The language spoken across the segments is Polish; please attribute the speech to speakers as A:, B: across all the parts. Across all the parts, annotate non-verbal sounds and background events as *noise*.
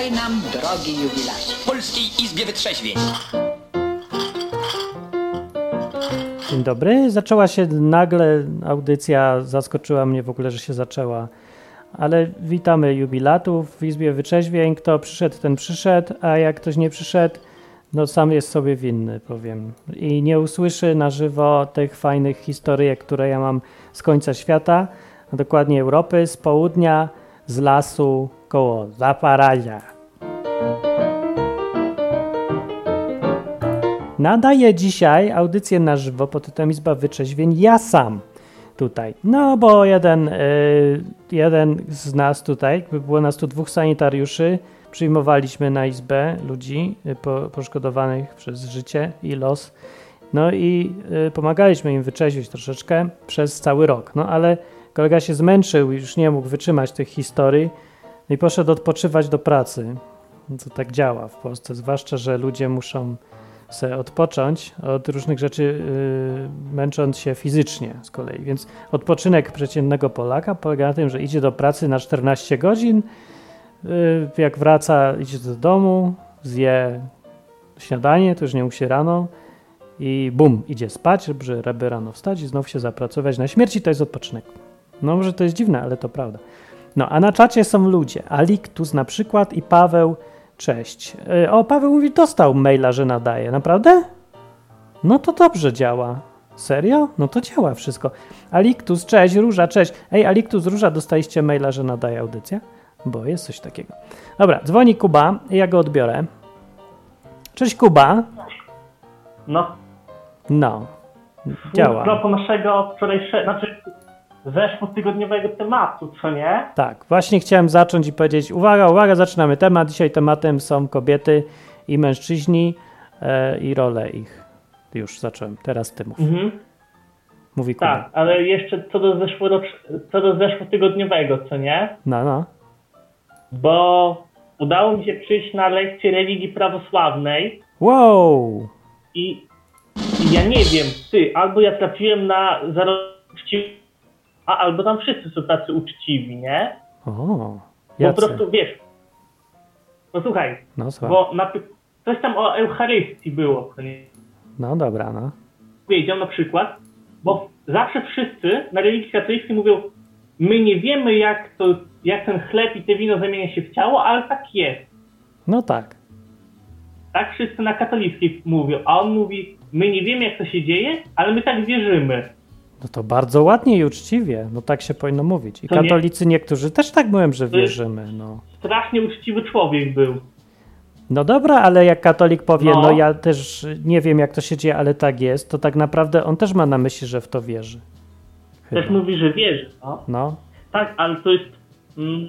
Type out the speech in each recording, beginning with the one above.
A: Witaj nam, drogi.
B: W Polskiej Izbie Wytrzeźwień.
C: Dzień dobry. Zaczęła się nagle audycja, zaskoczyła mnie w ogóle, że się zaczęła. Ale witamy jubilatów w Izbie Wyczeźwień. Kto przyszedł, ten przyszedł, a jak ktoś nie przyszedł, no sam jest sobie winny, powiem. I nie usłyszy na żywo tych fajnych historyjek, które ja mam z końca świata, a dokładnie Europy, z południa, z lasu koło Zaparazia. Nadaję dzisiaj audycję na żywo pod tytułem Izba Wyczeźwień ja sam tutaj. No bo jeden, y, jeden z nas tutaj, było nas tu dwóch sanitariuszy, przyjmowaliśmy na izbę ludzi y, po, poszkodowanych przez życie i los. No i y, pomagaliśmy im wyczeźwić troszeczkę przez cały rok. No ale kolega się zmęczył i już nie mógł wytrzymać tych historii i poszedł odpoczywać do pracy. To tak działa w Polsce, zwłaszcza, że ludzie muszą sobie odpocząć od różnych rzeczy, yy, męcząc się fizycznie z kolei. Więc odpoczynek przeciętnego Polaka polega na tym, że idzie do pracy na 14 godzin, yy, jak wraca, idzie do domu, zje śniadanie, to już nie musi rano i bum, idzie spać, żeby rano wstać i znów się zapracować. Na śmierci to jest odpoczynek. No może to jest dziwne, ale to prawda. No, a na czacie są ludzie. Aliktus na przykład i Paweł Cześć. Y, o, Paweł mówi, dostał maila, że nadaje. Naprawdę? No to dobrze działa. Serio? No to działa wszystko. Aliktus, cześć, Róża, cześć. Ej, Aliktus, Róża, dostaliście maila, że nadaje audycję? Bo jest coś takiego. Dobra, dzwoni Kuba, ja go odbiorę. Cześć Kuba.
D: No,
C: No, działa.
D: Propos naszego wczorajszego, znaczy zeszłotygodniowego tematu, co nie?
C: Tak, właśnie chciałem zacząć i powiedzieć, uwaga, uwaga, zaczynamy temat. Dzisiaj tematem są kobiety i mężczyźni e, i role ich. Już zacząłem, teraz ty mów.
D: Mhm.
C: Mówi Kuba.
D: Tak, ale jeszcze co do, zeszłorocz- co do zeszłotygodniowego, co nie?
C: No, no.
D: Bo udało mi się przyjść na lekcję religii prawosławnej
C: Wow!
D: i, i ja nie wiem, ty, albo ja trafiłem na zaroczci, a albo tam wszyscy są tacy uczciwi, nie?
C: O,
D: Po
C: jacy?
D: prostu, wiesz, posłuchaj,
C: No, słucham.
D: bo na, coś tam o Eucharystii było?
C: No, dobra, no.
D: powiedział na przykład, bo zawsze wszyscy na religii katolickiej mówią, my nie wiemy jak to, jak ten chleb i te wino zamienia się w ciało, ale tak jest.
C: No tak.
D: Tak wszyscy na katolickiej mówią, a on mówi, my nie wiemy jak to się dzieje, ale my tak wierzymy.
C: No to bardzo ładnie i uczciwie. No tak się powinno mówić. I
D: To nie-
C: katolicy niektórzy też tak mówią, że wierzymy. No.
D: Strasznie uczciwy człowiek był.
C: no dobra, ale jak katolik powie, no.
D: No.
C: ja też nie wiem jak to się dzieje, ale tak jest, to tak naprawdę on też ma na myśli, że w to wierzy. Chyba.
D: Też mówi, że wierzy. No.
C: No,
D: Tak, ale to jest, mm,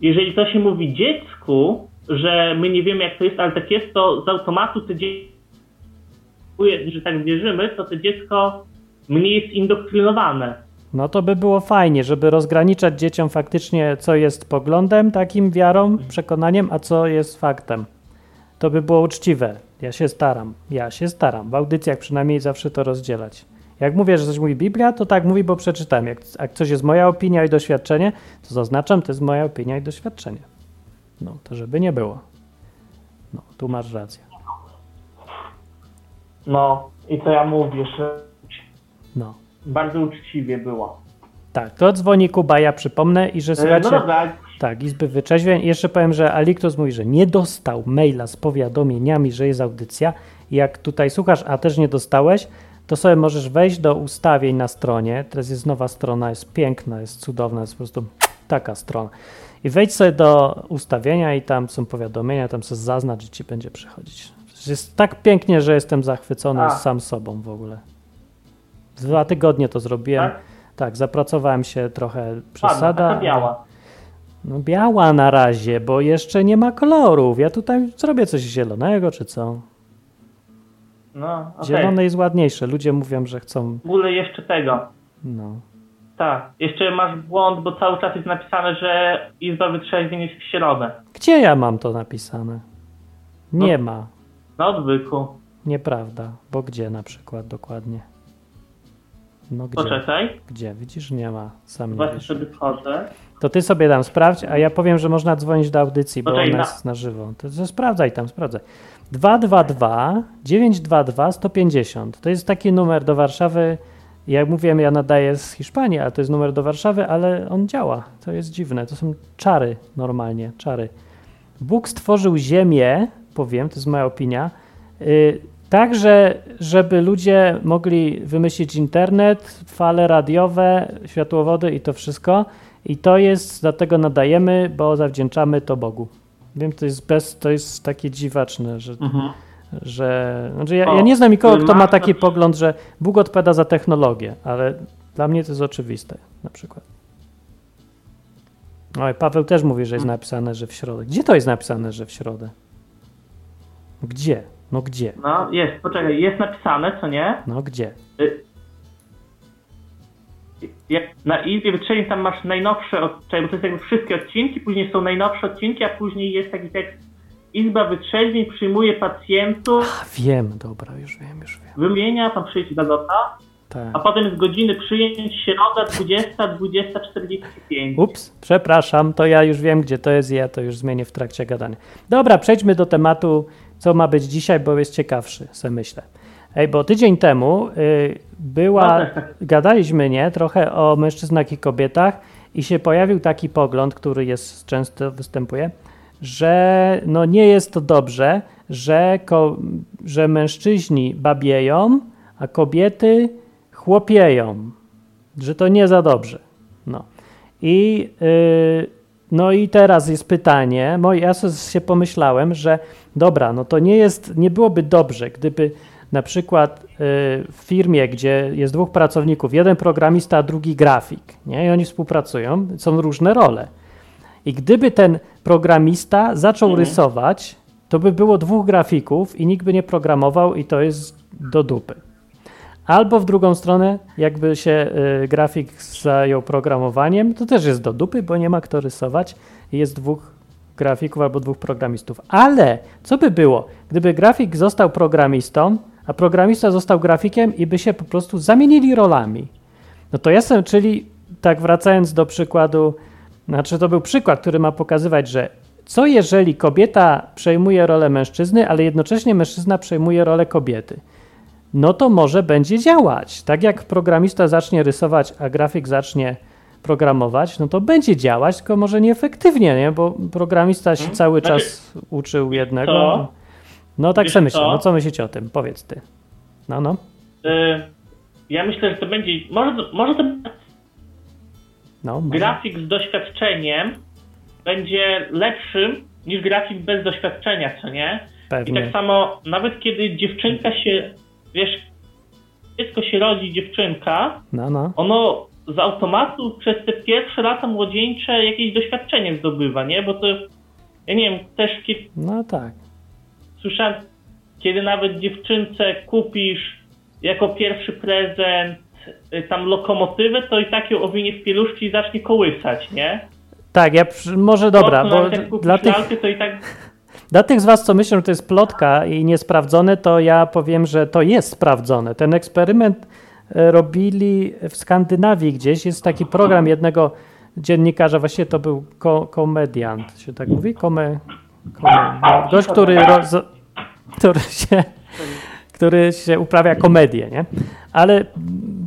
D: jeżeli to się mówi dziecku, że my nie wiemy jak to jest, ale tak jest, to z automatu to dziecko, że tak wierzymy, to to dziecko mniej jest indoktrynowane.
C: no to by było fajnie, żeby rozgraniczać dzieciom faktycznie, co jest poglądem, takim wiarą, przekonaniem, a co jest faktem. To by było uczciwe. Ja się staram. Ja się staram. W audycjach przynajmniej zawsze to rozdzielać. Jak mówię, że coś mówi Biblia, to tak mówi, bo przeczytałem. Jak, jak coś jest moja opinia i doświadczenie, to zaznaczam, to jest moja opinia i doświadczenie. No, to żeby nie było. No, tu masz rację.
D: No i co ja mówię, że
C: No.
D: bardzo uczciwie było.
C: Tak, to dzwoni Kuba, ja przypomnę i że
D: E,
C: słuchajcie...
D: No dobra,
C: Tak, Izby Wyczeźwień. I jeszcze powiem, że Aliktos mówi, że nie dostał maila z powiadomieniami, że jest audycja. I jak tutaj słuchasz, a też nie dostałeś, to sobie możesz wejść do ustawień na stronie. Teraz jest nowa strona, jest piękna, jest cudowna, jest po prostu taka strona. I wejdź sobie do ustawienia i tam są powiadomienia, tam sobie zaznacz, że ci będzie przychodzić. Jest tak pięknie, że jestem zachwycony
D: A.
C: sam sobą w ogóle. Dwa tygodnie to zrobiłem.
D: tak?
C: Tak, zapracowałem się trochę
D: Ładna,
C: przesada.
D: taka biała.
C: No biała na razie, bo jeszcze nie ma kolorów. Ja tutaj zrobię coś zielonego, czy co?
D: No, okej.
C: Zielone jest ładniejsze. Ludzie mówią, że chcą.
D: W ogóle jeszcze tego.
C: No.
D: Tak, jeszcze masz błąd, bo cały czas jest napisane, że Izba Wytrzeźwień jest w środę.
C: Gdzie ja mam to napisane? Nie
D: No.
C: ma.
D: Na odwyku.
C: Nieprawda. Bo gdzie na przykład dokładnie? No gdzie?
D: Poczekaj,
C: Gdzie? Widzisz, nie ma. Sam nie
D: właśnie
C: wiesz.
D: sobie wchodzę.
C: To ty sobie tam sprawdź, a ja powiem, że można dzwonić do audycji, bo
D: Poczekaj,
C: ona
D: na-
C: jest na żywo. To, to sprawdzaj tam, sprawdzaj. 222 922 150. To jest taki numer do Warszawy. Jak mówiłem, ja nadaję z Hiszpanii, a to jest numer do Warszawy, ale on działa. To jest dziwne. To są czary normalnie, czary. Bóg stworzył ziemię, powiem, to jest moja opinia, yy, tak, że żeby ludzie mogli wymyślić internet, fale radiowe, światłowody i to wszystko. I to jest, dlatego nadajemy, bo zawdzięczamy to Bogu. Wiem, to jest bez, to jest takie dziwaczne, że, że znaczy ja, ja nie znam nikogo, kto ma taki pogląd, że Bóg odpowiada za technologię, ale dla mnie to jest oczywiste na przykład. Oj, Paweł też mówi, że jest napisane, że w środę. Gdzie to jest napisane, że w środę? Gdzie? No gdzie?
D: No, jest, poczekaj, jest napisane, co nie?
C: No gdzie?
D: Y, Jak na Izbie Wytrzeń tam masz najnowsze odcinki, bo to jest jakby wszystkie odcinki, później są najnowsze odcinki, a później jest taki tekst Izba Wytrzeźwień przyjmuje pacjentów,
C: A, wiem, dobra, już wiem, już wiem.
D: wymienia, tam przyjdzie Dagota,
C: Tak.
D: a potem z godziny przyjęć środa 20, 20.45.
C: Ups, przepraszam, to ja już wiem, gdzie to jest i ja to już zmienię w trakcie gadania. Dobra, przejdźmy do tematu, co ma być dzisiaj, bo jest ciekawszy, se myślę. Ej, bo tydzień temu y, była,
D: No tak.
C: gadaliśmy, nie, trochę o mężczyznach i kobietach i się pojawił taki pogląd, który jest, często występuje, że no nie jest to dobrze, że, ko, że mężczyźni babieją, a kobiety chłopieją, że to nie za dobrze. No. I, yy, no i teraz jest pytanie, mo- ja sobie się pomyślałem, że dobra, no to nie jest, nie byłoby dobrze, gdyby na przykład yy, w firmie, gdzie jest dwóch pracowników, jeden programista, a drugi grafik, nie? i oni współpracują, są różne role. I gdyby ten programista zaczął rysować, to by było dwóch grafików i nikt by nie programował i to jest do dupy. Albo w drugą stronę, jakby się y, grafik zajął programowaniem, to też jest do dupy, bo nie ma kto rysować jest dwóch grafików albo dwóch programistów. Ale co by było, gdyby grafik został programistą, a programista został grafikiem i by się po prostu zamienili rolami? No to jestem, czyli tak wracając do przykładu, znaczy to był przykład, który ma pokazywać, że co jeżeli kobieta przejmuje rolę mężczyzny, ale jednocześnie mężczyzna przejmuje rolę kobiety? No to może będzie działać. Tak jak programista zacznie rysować, a grafik zacznie programować, no to będzie działać, tylko może nieefektywnie, nie? bo programista się cały
D: Znaczy,
C: czas uczył jednego.
D: co?
C: No tak sobie myślę. No co myślicie o tym? Powiedz ty. No, no.
D: Y, ja myślę, że to będzie, może, to- może to
C: no może.
D: grafik z doświadczeniem będzie lepszym niż grafik bez doświadczenia, co nie? I
C: Pewnie.
D: tak samo, nawet kiedy dziewczynka się, wiesz, dziecko się rodzi, dziewczynka,
C: No, no.
D: ono z automatu przez te pierwsze lata młodzieńcze jakieś doświadczenie zdobywa, nie? Bo to, ja nie wiem, też kiedy
C: No tak.
D: słyszałem, kiedy nawet dziewczynce kupisz jako pierwszy prezent y, tam lokomotywę, to i tak ją owinie w pieluszki i zacznie kołysać, nie?
C: Tak, ja przy, może dobra, bo dla tych,
D: lalkę, to i tak
C: Dla tych z Was, co myślą, że to jest plotka i niesprawdzone, to ja powiem, że to jest sprawdzone. Ten eksperyment e, robili w Skandynawii gdzieś. Jest taki program jednego dziennikarza, właściwie to był ko komediant, się tak mówi? Kome, kome, no, gość, który, roz, który, się, który się uprawia komedię, nie? Ale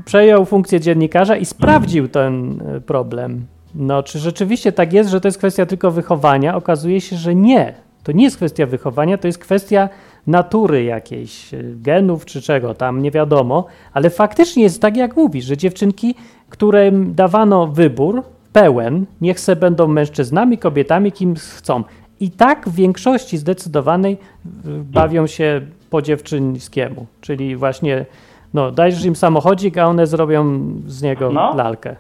C: przejął funkcję dziennikarza i sprawdził ten e, problem. No, czy rzeczywiście tak jest, że to jest kwestia tylko wychowania? Okazuje się, że nie. To nie jest kwestia wychowania, to jest kwestia natury jakiejś, y, genów czy czego tam, nie wiadomo, ale faktycznie jest tak, jak mówisz, że dziewczynki, którym dawano wybór pełen, niech se będą mężczyznami, kobietami, kim chcą. I tak w większości zdecydowanej y, bawią się po dziewczyńskiemu, czyli właśnie no, dajesz im samochodzik, a one zrobią z niego
D: No.
C: lalkę.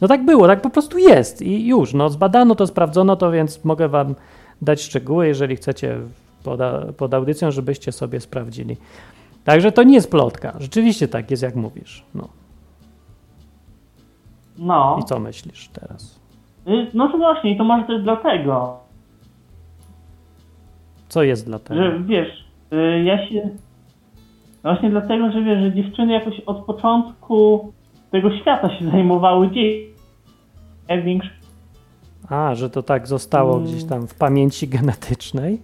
C: No tak było, tak po prostu jest i już. No, zbadano to, sprawdzono to, więc mogę wam dać szczegóły, jeżeli chcecie pod, pod audycją, żebyście sobie sprawdzili. Także to nie jest plotka. Rzeczywiście tak jest, jak mówisz. No.
D: no.
C: I co myślisz teraz?
D: Y, No to właśnie, to może też dlatego,
C: Co jest dla tego?
D: że wiesz, y, ja się. Właśnie dlatego, że wiesz, że dziewczyny jakoś od początku tego świata się *laughs* zajmowały dzieci. Większ...
C: A, że to tak zostało
D: Mm.
C: gdzieś tam w pamięci genetycznej?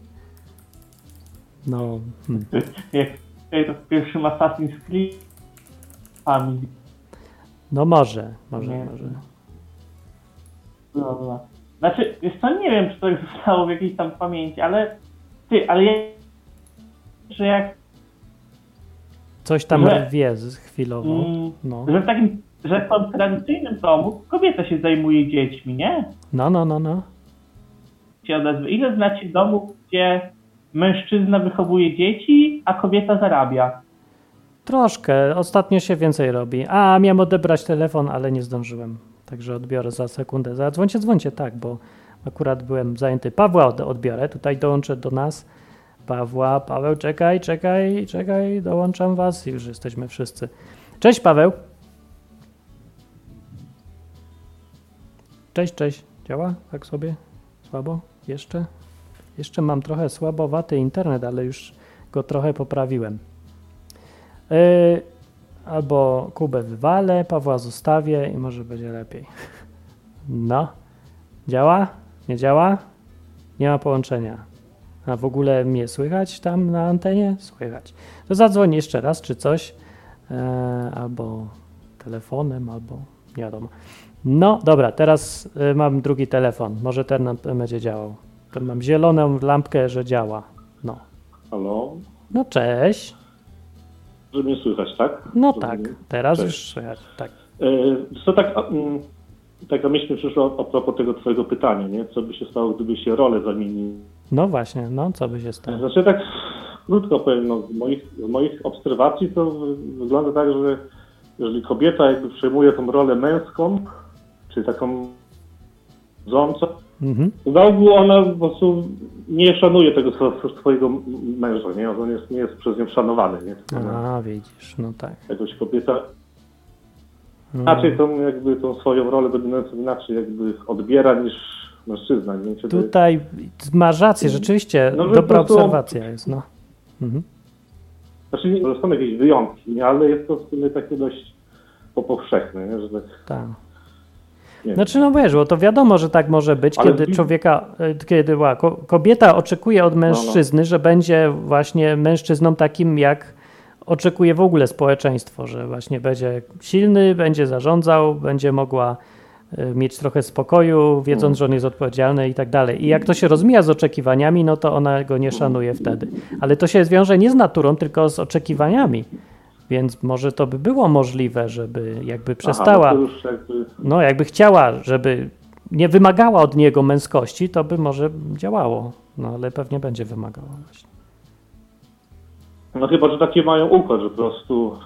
C: No, hmm.
D: Jak jak to w pierwszym Assassin's Creed Family.
C: no może, może,
D: Nie.
C: może.
D: Dobra. Znaczy, wiesz co, nie wiem, czy to zostało w jakiejś tam pamięci, ale ty, ale ja, że jak,
C: Coś tam
D: Że-
C: wie z- chwilowo.
D: mm,
C: No.
D: że w takim, że w tradycyjnym domu kobieta się zajmuje dziećmi, nie?
C: no, no, no, no.
D: Się odezwę. Ile znacie domów, gdzie mężczyzna wychowuje dzieci, a kobieta zarabia?
C: Troszkę. Ostatnio się więcej robi. A, miałem odebrać telefon, ale nie zdążyłem. Także odbiorę za sekundę. Zadzwońcie, dzwońcie, tak, bo akurat byłem zajęty. Pawła od- odbiorę. Tutaj dołączę do nas. Pawła, Paweł, czekaj, czekaj, czekaj, dołączam was. Już jesteśmy wszyscy. Cześć, Paweł. Cześć, cześć. Działa tak sobie? Słabo? Jeszcze? Jeszcze mam trochę słabowaty internet, ale już go trochę poprawiłem. Yy, albo Kubę wywalę, Pawła zostawię i może będzie lepiej. *laughs* No. Działa? Nie działa? Nie ma połączenia. A w ogóle mnie słychać tam na antenie? Słychać. To zadzwoń jeszcze raz czy coś. E, albo telefonem, albo nie wiadomo. No dobra, teraz e, mam drugi telefon. Może ten nam będzie działał. To mam zieloną lampkę, że działa. No.
B: Halo?
C: No cześć.
B: Że mnie słychać, tak?
C: No tak, teraz
B: Cześć.
C: już słychać. Tak.
B: E, co tak, a, mm, taka myśl mi przyszła a propos tego twojego pytania, nie? Co by się stało, gdyby się role zamieniły?
C: No właśnie, no co by się stało?
B: Znaczy tak krótko powiem, no, z, moich, z moich obserwacji to wy- wygląda tak, że jeżeli kobieta jakby przejmuje tą rolę męską, czyli taką rządzącą,
C: Mhm.
B: ogół ona po prostu nie szanuje tego swo- swojego męża, nie? On jest, nie jest przez nią szanowany, nie?
C: A, widzisz, no tak.
B: Jakoś kobieta
C: No,
B: inaczej tą jakby tą swoją rolę dominującą inaczej jakby odbiera niż mężczyzna. Nie czy
C: tutaj masz rację, rzeczywiście,
B: No,
C: dobra
B: prostu-
C: obserwacja jest, no. Mhm.
B: Znaczy są jakieś wyjątki, nie? ale jest to w sumie takie dość po- powszechne, nie? że tak
C: Tak.
B: Nie
C: Znaczy, no wiesz, bo to wiadomo, że tak może być,
B: Ale
C: kiedy
B: wi-
C: człowieka, e, kiedy ła, kobieta oczekuje od mężczyzny, że będzie właśnie mężczyzną takim, jak oczekuje w ogóle społeczeństwo, że właśnie będzie silny, będzie zarządzał, będzie mogła e, mieć trochę spokoju, wiedząc, że on jest odpowiedzialny i tak dalej. I jak to się rozmija z oczekiwaniami, no to ona go nie szanuje wtedy. Ale to się wiąże nie z naturą, tylko z oczekiwaniami. Więc może to by było możliwe, żeby jakby przestała.
B: Aha, no to jakby,
C: No, jakby chciała, żeby nie wymagała od niego męskości, to by może działało. No, ale pewnie będzie wymagała właśnie.
B: no chyba, że takie mają układ, że po prostu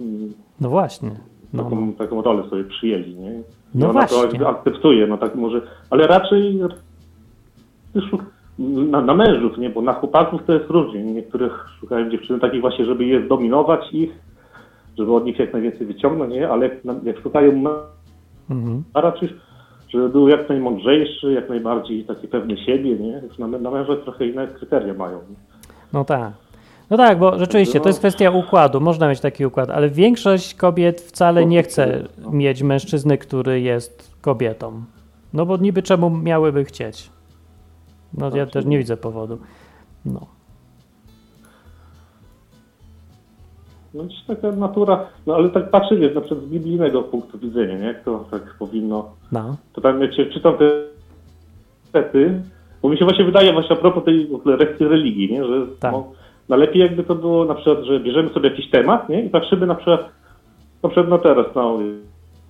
B: mm,
C: No właśnie. No,
B: taką, taką rolę sobie przyjęli, nie? I
C: No
B: ona to
C: właśnie.
B: jakby akceptuje, no tak może, ale raczej na, na mężów, nie? Bo na chłopaków to jest różnie. Niektórych szukają dziewczyny takich właśnie, żeby je zdominować ich, żeby od nich jak najwięcej wyciągnąć, nie? Ale jak, jak szukają
C: Mhm.
B: a raczej, żeby był jak najmądrzejszy, jak najbardziej taki pewny siebie, nie? Już na, na męża trochę inne kryteria mają. Nie?
C: no tak. No tak, bo rzeczywiście to jest kwestia układu. Można mieć taki układ, ale większość kobiet wcale nie chce mieć mężczyzny, który jest kobietą. No bo niby czemu miałyby chcieć? No ja też nie widzę powodu. No.
B: No gdzieś taka natura, no ale tak patrzę, wiesz, na przykład z biblijnego punktu widzenia, nie? Jak to tak powinno
C: No.
B: to tam się czytam te sety, bo mi się właśnie wydaje właśnie a propos tej rekcji religii, nie? że
C: Tak.
B: no, no lepiej jakby to było na przykład, że bierzemy sobie jakiś temat nie? i patrzymy na przykład, na przykład na teraz, na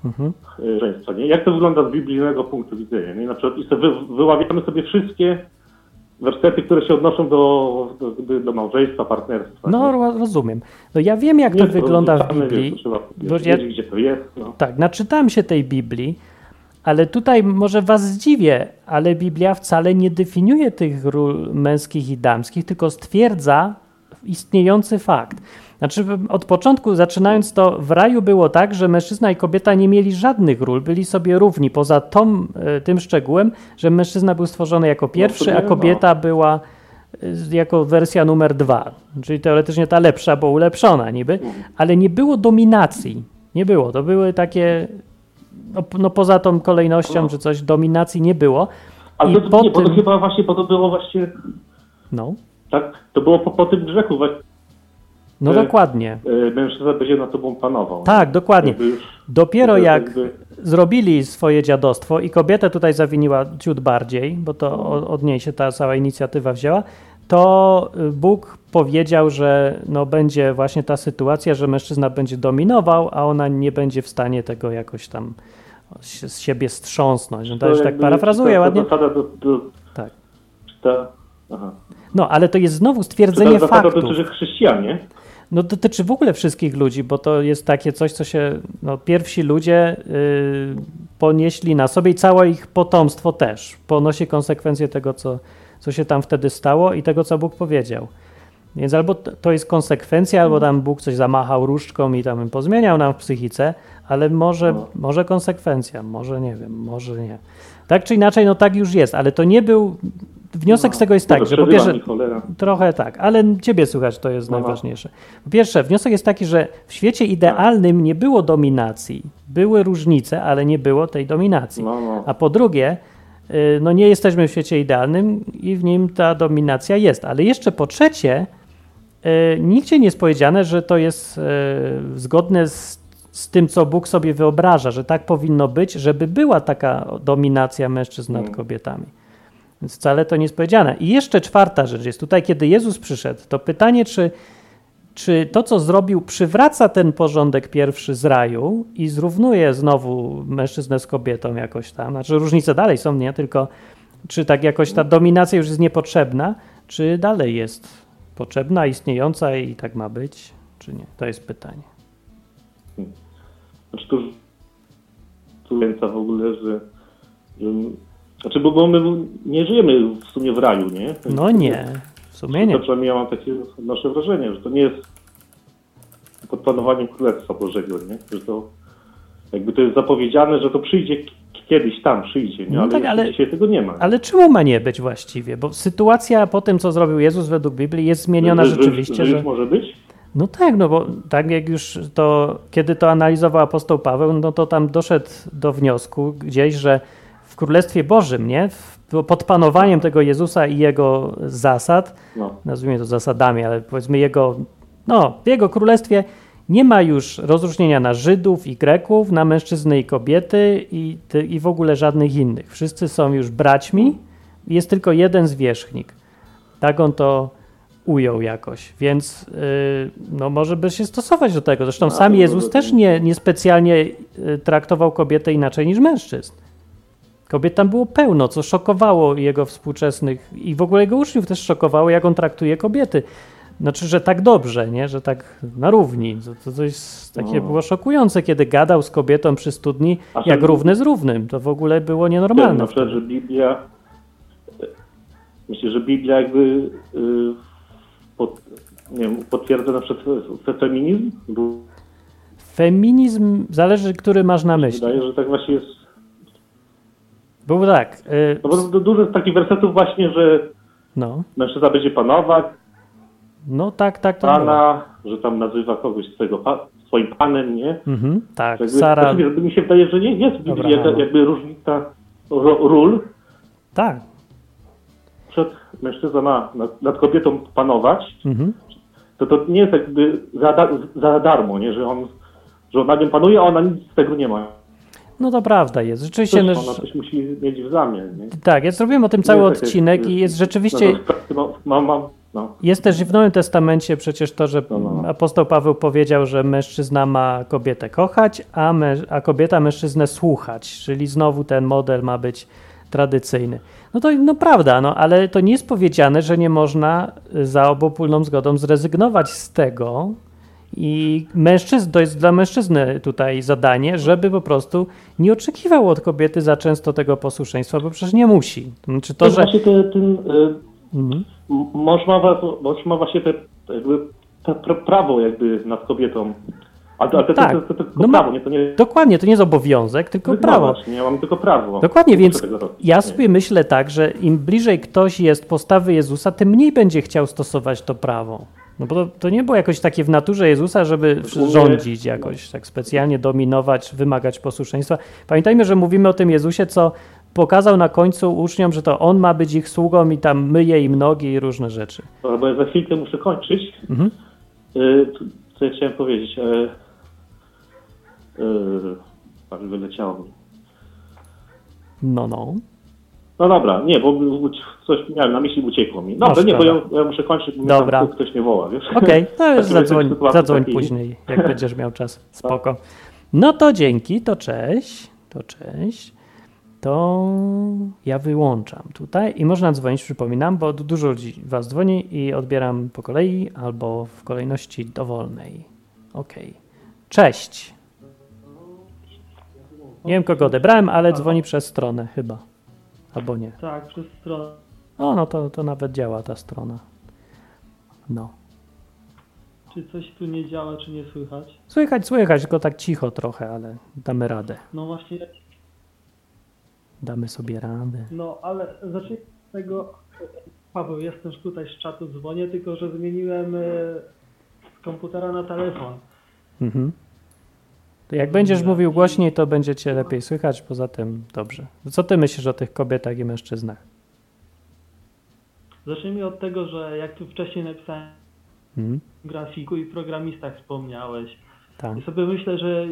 C: Mhm.
B: y, żeństwo, nie? Jak to wygląda z biblijnego punktu widzenia, nie? Na przykład i sobie wy, wyławiamy sobie wszystkie wersety, które się odnoszą do, do, do, małżeństwa, partnerstwa.
C: No
B: nie?
C: ro- rozumiem. No ja wiem, jak to
B: Nie,
C: wygląda w Biblii.
B: Wiesz, to trzeba
C: ja-
B: wiedzieć, gdzie to jest. No.
C: Tak, naczytałem się tej Biblii, ale tutaj może was zdziwię, ale Biblia wcale nie definiuje tych ról męskich i damskich, tylko stwierdza istniejący fakt. Znaczy, od początku, zaczynając to, w raju było tak, że mężczyzna i kobieta nie mieli żadnych ról, byli sobie równi, poza tą, e, tym szczegółem, że mężczyzna był stworzony jako pierwszy,
B: sobie,
C: a
B: no.
C: kobieta była e, jako wersja numer dwa, czyli teoretycznie ta lepsza, bo ulepszona niby, ale nie było dominacji. Nie było. To były takie no, no poza tą kolejnością,
B: No.
C: czy coś, dominacji nie było.
B: Ale
C: I
B: to,
C: po
B: nie, bo to
C: tym-
B: chyba właśnie, bo to było właśnie,
C: No,
B: tak, to było po, po tym grzechu właśnie,
C: no
B: E,
C: dokładnie.
B: e, mężczyzna będzie nad tobą panował.
C: Tak, dokładnie.
B: Już-
C: Dopiero
B: to
C: jak
B: jakby-
C: zrobili swoje dziadostwo i kobietę tutaj zawiniła ciut bardziej, bo to od niej się ta cała inicjatywa wzięła, to y, Bóg powiedział, że no będzie właśnie ta sytuacja, że mężczyzna będzie dominował, a ona nie będzie w stanie tego jakoś tam z siebie strząsnąć. No to już tak parafrazuję
B: ta,
C: ładnie.
B: Ta do, do,
C: Tak.
B: ta, aha.
C: No, ale to jest znowu stwierdzenie
B: ta zasada
C: faktów.
B: dotyczy chrześcijanie?
C: No dotyczy w ogóle wszystkich ludzi, bo to jest takie coś, co się, no pierwsi ludzie y, ponieśli na sobie i całe ich potomstwo też ponosi konsekwencje tego, co, co się tam wtedy stało i tego, co Bóg powiedział. Więc albo to jest konsekwencja, albo tam Bóg coś zamachał różdżką i tam pozmieniał nam w psychice, ale może,
B: No.
C: może konsekwencja, może nie wiem, może nie. Tak czy inaczej, no tak już jest, ale to nie był, wniosek z tego jest tak,
B: Dobra,
C: że po pierwsze. Trochę tak, ale ciebie słuchać to jest
B: No, no.
C: najważniejsze. Po pierwsze, wniosek jest taki, że w świecie idealnym nie było dominacji. Były różnice, ale nie było tej dominacji.
B: No, no.
C: A po drugie, y, no nie jesteśmy w świecie idealnym i w nim ta dominacja jest. Ale jeszcze po trzecie, y, nigdzie nie jest powiedziane, że to jest y, zgodne z, z tym, co Bóg sobie wyobraża, że tak powinno być, żeby była taka dominacja mężczyzn nad
B: Mm.
C: kobietami. Więc wcale to nie jest powiedziane. I jeszcze czwarta rzecz jest tutaj, kiedy Jezus przyszedł, to pytanie, czy, czy to, co zrobił, przywraca ten porządek pierwszy z raju i zrównuje znowu mężczyznę z kobietą jakoś tam. Znaczy różnice dalej są, nie? Tylko czy tak jakoś ta dominacja już jest niepotrzebna, czy dalej jest potrzebna, istniejąca i tak ma być, czy nie? To jest pytanie.
B: Znaczy tu ręca w ogóle, że, że znaczy, bo, bo my nie żyjemy w sumie w raju, nie?
C: No nie, w sumie nie.
B: To przynajmniej ja mam takie nasze wrażenie, że to nie jest pod panowaniem Królestwa Bożego, nie? Że to jakby to jest zapowiedziane, że to przyjdzie kiedyś tam, przyjdzie, nie?
C: No
B: Ale,
C: tak, ale-
B: dzisiaj tego nie ma.
C: Ale czemu ma nie być właściwie? Bo sytuacja po tym, co zrobił Jezus według Biblii, jest zmieniona
B: że, że,
C: rzeczywiście,
B: że,
C: że...
B: już może być?
C: No tak, no bo tak jak już to, kiedy to analizował apostoł Paweł, no to tam doszedł do wniosku gdzieś, że w Królestwie Bożym, nie, pod panowaniem tego Jezusa i jego zasad,
B: No.
C: nazwijmy to zasadami, ale powiedzmy jego, no, w jego królestwie nie ma już rozróżnienia na Żydów i Greków, na mężczyzny i kobiety i, i w ogóle żadnych innych. Wszyscy są już braćmi, jest tylko jeden zwierzchnik. Tak on to ujął jakoś, więc yy, no może by się stosować do tego. Zresztą
B: A,
C: sam Jezus też nie, niespecjalnie yy, traktował kobietę inaczej niż mężczyzn. Kobiet tam było pełno, co szokowało jego współczesnych i w ogóle jego uczniów też szokowało, jak on traktuje kobiety. Znaczy, że tak dobrze, nie? że tak na równi. To, to, jest takie
B: No.
C: było szokujące, kiedy gadał z kobietą przy studni,
B: A
C: jak równy z równym. To w ogóle było nienormalne.
B: na przykład, że Biblia myślę, że Biblia jakby y, pod, nie wiem, potwierdza na przykład fe- feminizm, bo
C: Feminizm zależy, który masz na myśli.
B: wydaje, że tak właśnie jest
C: Był tak, y,
B: No bo du- dużo jest takich wersetów właśnie, że
C: no,
B: mężczyzna będzie panować,
C: no tak, tak, to było.
B: pana, że tam nazywa kogoś swojego pa, swoim panem, nie?
C: Mhm, tak,
B: Jakby,
C: Sara,
B: znaczy, mi się wydaje, że nie jest
C: Dobra,
B: jaka, jakby różnica ro, ról,
C: tak,
B: przed mężczyzna ma nad, nad kobietą panować,
C: mhm.
B: to to nie jest jakby za, za darmo, nie? Że on, że on nad nią panuje, a ona nic z tego nie ma.
C: No to prawda jest. Rzeczywiście,
B: Coś,
C: no,
B: ona coś musi mieć w zamian, nie?
C: tak, ja zrobiłem o tym cały
B: Nie, tak
C: odcinek i jest rzeczywiście,
B: No, to, no, mam, mam, no.
C: jest też w Nowym Testamencie przecież to, że
B: No, no.
C: apostoł Paweł powiedział, że mężczyzna ma kobietę kochać, a, męż, a kobieta mężczyznę słuchać, czyli znowu ten model ma być tradycyjny. No to no prawda, no ale to nie jest powiedziane, że nie można za obopólną zgodą zrezygnować z tego i mężczyzn, to jest dla mężczyzny tutaj zadanie, żeby po prostu nie oczekiwał od kobiety za często tego posłuszeństwa, bo przecież nie musi. Znaczy to,
B: To
C: że...
B: właśnie te, ten, y,
C: Mhm.
B: M- Mąż ma, wa- mąż ma właśnie te, jakby, te pra- prawo jakby nad kobietą. To,
C: Tak.
B: to, to, to tylko
C: No
B: prawo, nie to nie
C: Dokładnie, to nie jest obowiązek, tylko prawo.
B: wygrywać, Nie, ja mam tylko prawo.
C: Dokładnie,
B: Nie
C: więc ja
B: nie.
C: sobie myślę tak, że im bliżej ktoś jest postawy Jezusa, tym mniej będzie chciał stosować to prawo. No bo to, to nie było jakoś takie w naturze Jezusa, żeby rządzić jakoś, tak specjalnie dominować, wymagać posłuszeństwa. Pamiętajmy, że mówimy o tym Jezusie, co pokazał na końcu uczniom, że to On ma być ich sługą i tam myje im nogi i różne rzeczy.
B: Bo ja za chwilkę muszę kończyć.
C: Mhm.
B: Tu- Co ja chciałem powiedzieć? E, y, prawie wyleciało mi.
C: No, no.
B: No dobra, nie, bo coś miałem na myśli, uciekło mi. Dobra,
C: No,
B: nie, bo ja, ja muszę kończyć, bo
C: Dobra.
B: tam ktoś mnie woła, wiesz?
C: Okej, to *laughs* już
B: Takim razie
C: zadzwoń, zadzwoń
B: takiej-
C: później, jak *laughs* będziesz miał czas. Spoko. No to dzięki, to cześć, to cześć. To ja wyłączam tutaj i można dzwonić, przypominam, bo du- dużo ludzi was dzwoni i odbieram po kolei albo w kolejności dowolnej. Okej. Cześć. Nie wiem kogo odebrałem, ale dzwoni przez stronę chyba. Albo nie.
D: Tak, przez stronę.
C: O, no to, to nawet działa ta strona. No.
E: Czy coś tu nie działa, czy nie słychać?
C: Słychać, słychać, tylko tak cicho trochę, ale damy radę.
E: No właśnie,
C: Damy sobie radę.
E: no ale zacznijmy od tego, Paweł, jestem tutaj z czatu, dzwonię, tylko że zmieniłem e, z komputera na telefon.
C: Mhm. Jak będziesz mówił głośniej, to będzie cię lepiej słychać, poza tym dobrze. Co ty myślisz o tych kobietach i mężczyznach?
E: Zacznijmy od tego, że jak tu wcześniej napisałem
C: Mhm.
E: grafiku i programistach wspomniałeś.
C: Tak.
E: I sobie myślę, że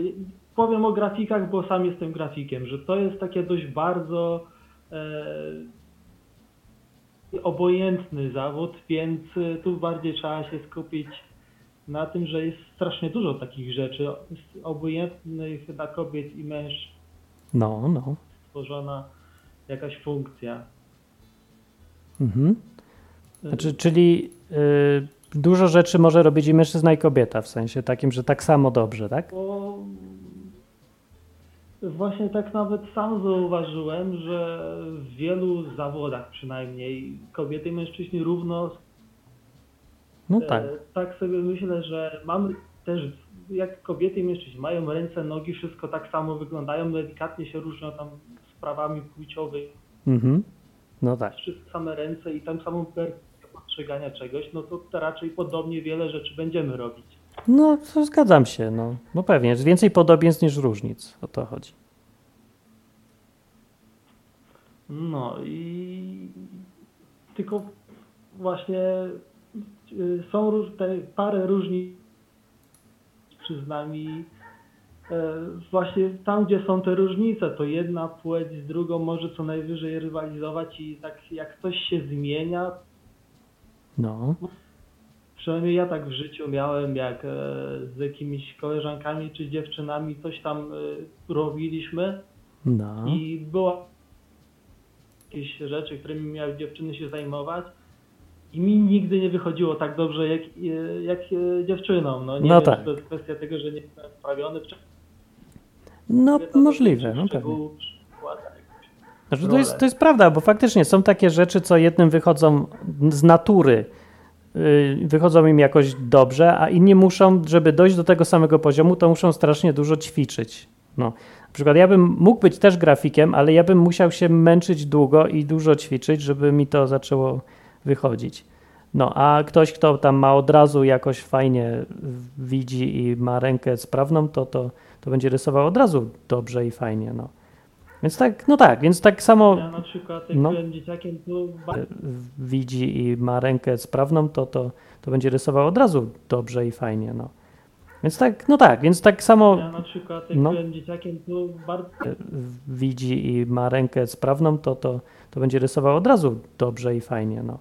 E: powiem o grafikach, bo sam jestem grafikiem, że to jest takie dość bardzo e, obojętny zawód, więc tu bardziej trzeba się skupić na tym, że jest strasznie dużo takich rzeczy obojętnych dla kobiet i mężczyzn
C: No, no.
E: stworzona jakaś funkcja.
C: Mhm. Znaczy, czyli y, dużo rzeczy może robić i mężczyzna i kobieta, w sensie takim, że tak samo dobrze, tak?
E: Bo właśnie tak nawet sam zauważyłem, że w wielu zawodach przynajmniej kobiety i mężczyźni równo.
C: No tak.
E: E, tak sobie myślę, że mamy też, jak kobiety i mężczyźni mają ręce, nogi, wszystko tak samo wyglądają, delikatnie się różnią tam sprawami płciowymi,
C: Mhm. No tak.
E: wszystkie same ręce i tam samą perspektywę postrzegania czegoś, no to raczej podobnie wiele rzeczy będziemy robić.
C: No, to zgadzam się, no. No pewnie, jest więcej podobieństw niż różnic, o to chodzi.
E: No i tylko właśnie są róż, te parę różnic między nami. E, Właśnie tam, gdzie są te różnice, to jedna płeć z drugą może co najwyżej rywalizować i tak jak coś się zmienia,
C: No,
E: przynajmniej ja tak w życiu miałem, jak e, z jakimiś koleżankami czy dziewczynami coś tam e, robiliśmy,
C: no.
E: I była jakieś rzeczy, którymi miały dziewczyny się zajmować. I mi nigdy nie wychodziło tak dobrze jak, e, jak e, dziewczynom. No nie
C: No
E: wiem,
C: tak.
E: czy to jest kwestia tego, że nie jestem wprawiony w
C: No,
E: to
C: możliwe,
E: w
C: no pewnie.
E: szczegół.
C: Znaczy, to, jest, to jest prawda, bo faktycznie są takie rzeczy, co jednym wychodzą z natury, yy, wychodzą im jakoś dobrze, a inni muszą, żeby dojść do tego samego poziomu, to muszą strasznie dużo ćwiczyć. No. Na przykład ja bym mógł być też grafikiem, ale ja bym musiał się męczyć długo i dużo ćwiczyć, żeby mi to zaczęło wychodzić. No, a ktoś, kto tam ma od razu jakoś fajnie widzi i ma rękę sprawną, to, to, to będzie rysował od razu dobrze i fajnie, no. Więc tak, no tak, więc tak samo
E: Ja na przykład jak
C: No.
E: byłem dzieciakiem, to ba-
C: widzi i ma rękę sprawną, to, to, to będzie rysował od razu dobrze i fajnie, no. Więc tak, no tak, więc tak samo
E: ja na przykład jak
C: No.
E: byłem dzieciakiem, to bardzo
C: widzi i ma rękę sprawną, to, to, to będzie rysował od razu dobrze i fajnie, no.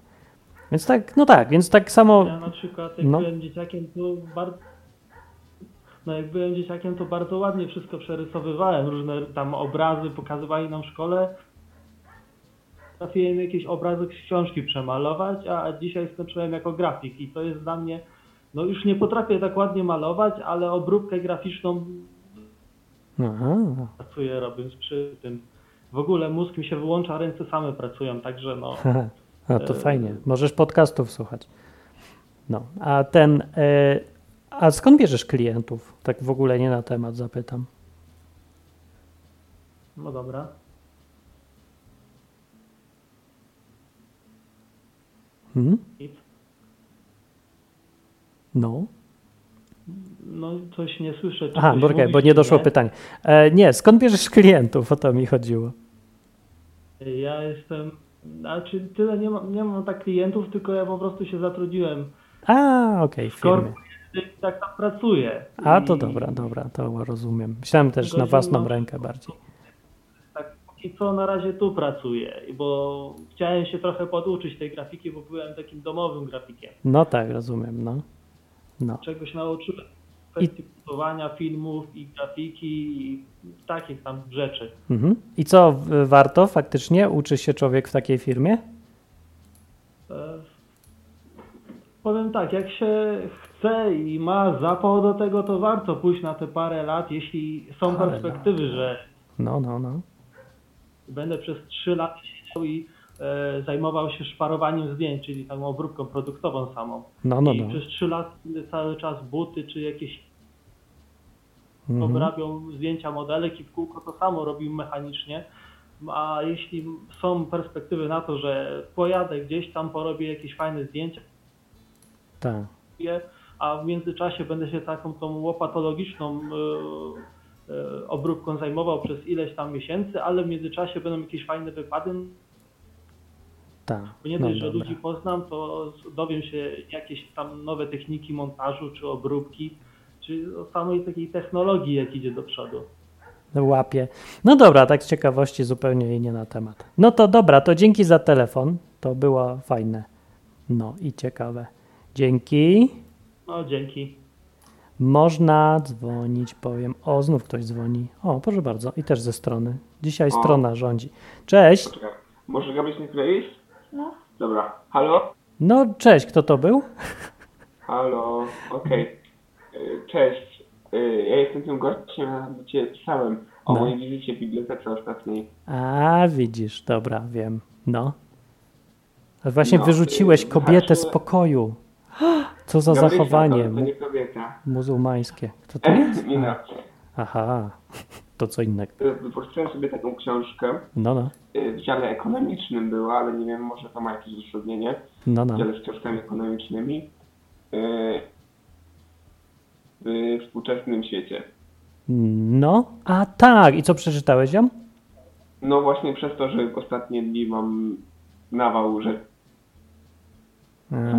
C: Więc tak, no tak, więc tak samo
E: Ja na przykład jak
C: No.
E: byłem dzieciakiem, to bardzo. No jak byłem dzieciakiem, to bardzo ładnie wszystko przerysowywałem. Różne tam obrazy pokazywali nam w szkole. Trafiłem jakieś obrazy z książki przemalować, a dzisiaj skończyłem jako grafik i to jest dla mnie. No już nie potrafię tak ładnie malować, ale obróbkę graficzną
C: Aha,
E: pracuję robiąc przy tym. W ogóle mózg mi się wyłącza, ręce same pracują, także no. *laughs*
C: no to fajnie. Możesz podcastów słuchać. No, a ten, e, a skąd bierzesz klientów? Tak w ogóle nie na temat zapytam.
E: No dobra. Nic.
C: No.
E: No coś nie słyszę. czy
C: Aha, bo, nie doszło pytanie. E, nie, skąd bierzesz klientów? O to mi chodziło.
E: Ja jestem, znaczy tyle nie mam, nie mam tak klientów, tylko ja po prostu się zatrudniłem
C: A, okej, w
E: w
C: firmie.
E: i tak tam pracuję.
C: A, to
E: I
C: dobra, dobra, to rozumiem. Myślałem też na własną
E: no.
C: rękę bardziej.
E: Tak, póki co na razie tu pracuję, bo chciałem się trochę poduczyć tej grafiki, bo byłem takim domowym grafikiem.
C: No tak, rozumiem, no. No,
E: Czegoś nauczyłem kwestii budowania filmów i grafiki i takich tam rzeczy.
C: mhm. I co warto faktycznie? Uczy się człowiek w takiej firmie?
E: E, Powiem tak, jak się chce i ma zapał do tego, to warto pójść na te parę lat, jeśli są
C: Parę
E: perspektywy, że
C: No, no, no.
E: będę przez 3 lata siedział i zajmował się szparowaniem zdjęć, czyli taką obróbką produktową samą.
C: No, no,
E: I
C: no.
E: przez 3 lata cały czas buty czy jakieś
C: Mhm.
E: obrabią zdjęcia modelek i w kółko to samo robił mechanicznie. A jeśli są perspektywy na to, że pojadę gdzieś tam, porobię jakieś fajne zdjęcia,
C: Tak.
E: a w międzyczasie będę się taką tą łopatologiczną e, e, obróbką zajmował przez ileś tam miesięcy, ale w międzyczasie będą jakieś fajne wypady.
C: Tak.
E: Bo nie
C: No,
E: dość, że
C: dobra.
E: ludzi poznam, to dowiem się jakieś tam nowe techniki montażu czy obróbki, czy o samej takiej technologii, jak idzie do przodu.
C: Łapie. No dobra, tak z ciekawości zupełnie nie na temat. No to dobra, to dzięki za telefon. To było fajne. No i ciekawe. Dzięki.
E: No dzięki.
C: Można dzwonić, powiem. O, znów ktoś dzwoni. O, proszę bardzo. I też ze strony. Dzisiaj
F: O.
C: strona rządzi. Cześć.
F: Może Gabriel nie kleisz? No. Dobra. Halo?
C: No, cześć, kto to był? *laughs*
F: Halo, okej. Y, Cześć. Y, Ja jestem tym gościem, a do Ciebie pisałem o
C: No.
F: mojej wizycie w bibliotece ostatniej.
C: A, widzisz, dobra, wiem. No. A właśnie
F: No,
C: wyrzuciłeś
F: y,
C: kobietę z pokoju. *gasps* Co za zachowanie
F: To, to nie kobieta.
C: muzułmańskie. Kto to jest?
F: nie no.
C: Aha, *laughs* to co innego.
F: Y, Wypożyczyłem sobie taką książkę.
C: No, no,
F: Y, W dziale ekonomicznym była, ale nie wiem, może to ma jakieś uzasadnienie.
C: no,
F: W
C: no.
F: dziale z książkami ekonomicznymi. Y, W współczesnym świecie.
C: No, a tak, i co przeczytałeś ją?
F: No właśnie przez to, że w ostatnie dni mam nawał, że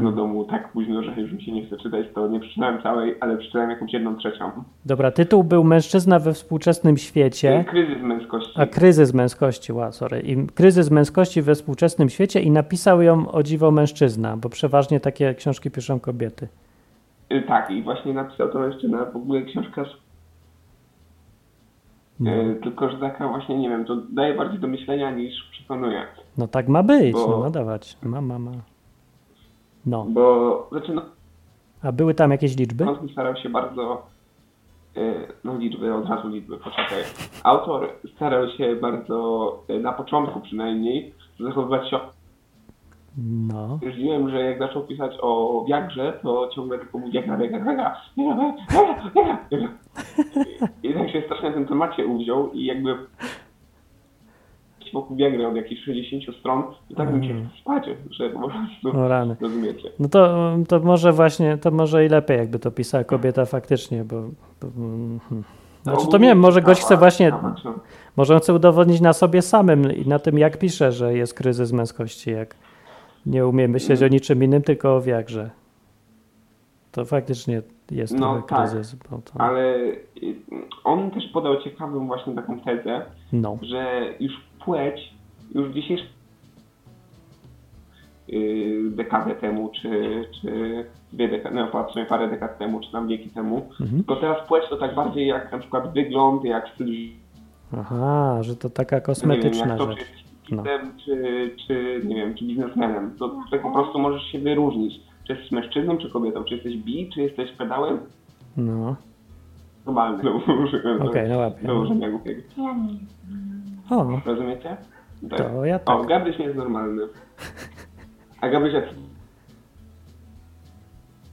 F: do domu tak późno, że już mi się nie chce czytać, to nie przeczytałem całej, ale przeczytałem jakąś jedną trzecią.
C: Dobra, tytuł był Mężczyzna we współczesnym świecie,
F: Kryzys męskości.
C: a kryzys męskości, ła, sorry, i kryzys męskości we współczesnym świecie i napisał ją o dziwo mężczyzna, bo przeważnie takie książki piszą kobiety.
F: Y, Tak, i właśnie napisał to mężczyzna. W ogóle książka,
C: No,
F: tylko że taka właśnie, nie wiem, to daje bardziej do myślenia niż przekonuje.
C: no tak ma być,
F: Bo-
C: no ma dawać, ma, ma, ma. No,
F: Bo, znaczy no,
C: a były tam jakieś liczby?
F: on starał się bardzo, y, no liczby, od razu liczby, poczekaj. Autor starał się bardzo, y, na początku przynajmniej, zachowywać się
C: No,
F: Stwierdziłem, że jak zaczął pisać o Wiagrze, to ciągle tylko mówił Wiagra, Wiagra, Wiagra, Wiagra, Wiagra, Wiagra, *laughs* i tak się strasznie na tym temacie uwziął i jakby wokół Wiagry od jakichś 60 stron i tak mi się spać, że po prostu,
C: o rany.
F: rozumiecie.
C: No to, to może właśnie, to może i lepiej jakby to pisała kobieta faktycznie, bo... bo mm, hmm. Znaczy to nie wiem, może gość chce
F: ciekawa-
C: właśnie, może on chce udowodnić na sobie samym i na tym jak pisze, że jest kryzys męskości, jak nie umie myśleć o niczym innym, tylko o wiagrze. To faktycznie jest
F: No tak,
C: kryzys, bo to,
F: Ale y, on też podał ciekawą właśnie taką tezę,
C: no,
F: że już płeć, już w dzisiejszym yy, dekadę temu, czy, czy dwie dekady, no sumie parę dekad temu, czy tam wieki temu,
C: Mhm.
F: tylko teraz płeć to tak bardziej jak na przykład wygląd, jak styl,
C: aha, że to taka
F: nie wiem,
C: kosmetyczna
F: jak to, czy
C: No.
F: czy, czy nie wiem, czy biznesmenem, to tak po prostu możesz się wyróżnić, czy jesteś mężczyzną, czy kobietą, czy jesteś bi, czy jesteś pedałem,
C: No,
F: normalny, no, *laughs*
C: Okej, no łapię.
F: Założenia głupiego,
C: o,
F: rozumiecie? Tak.
C: to ja
F: O,
C: tak.
F: Gabryś nie jest normalny. A Gabryś, jak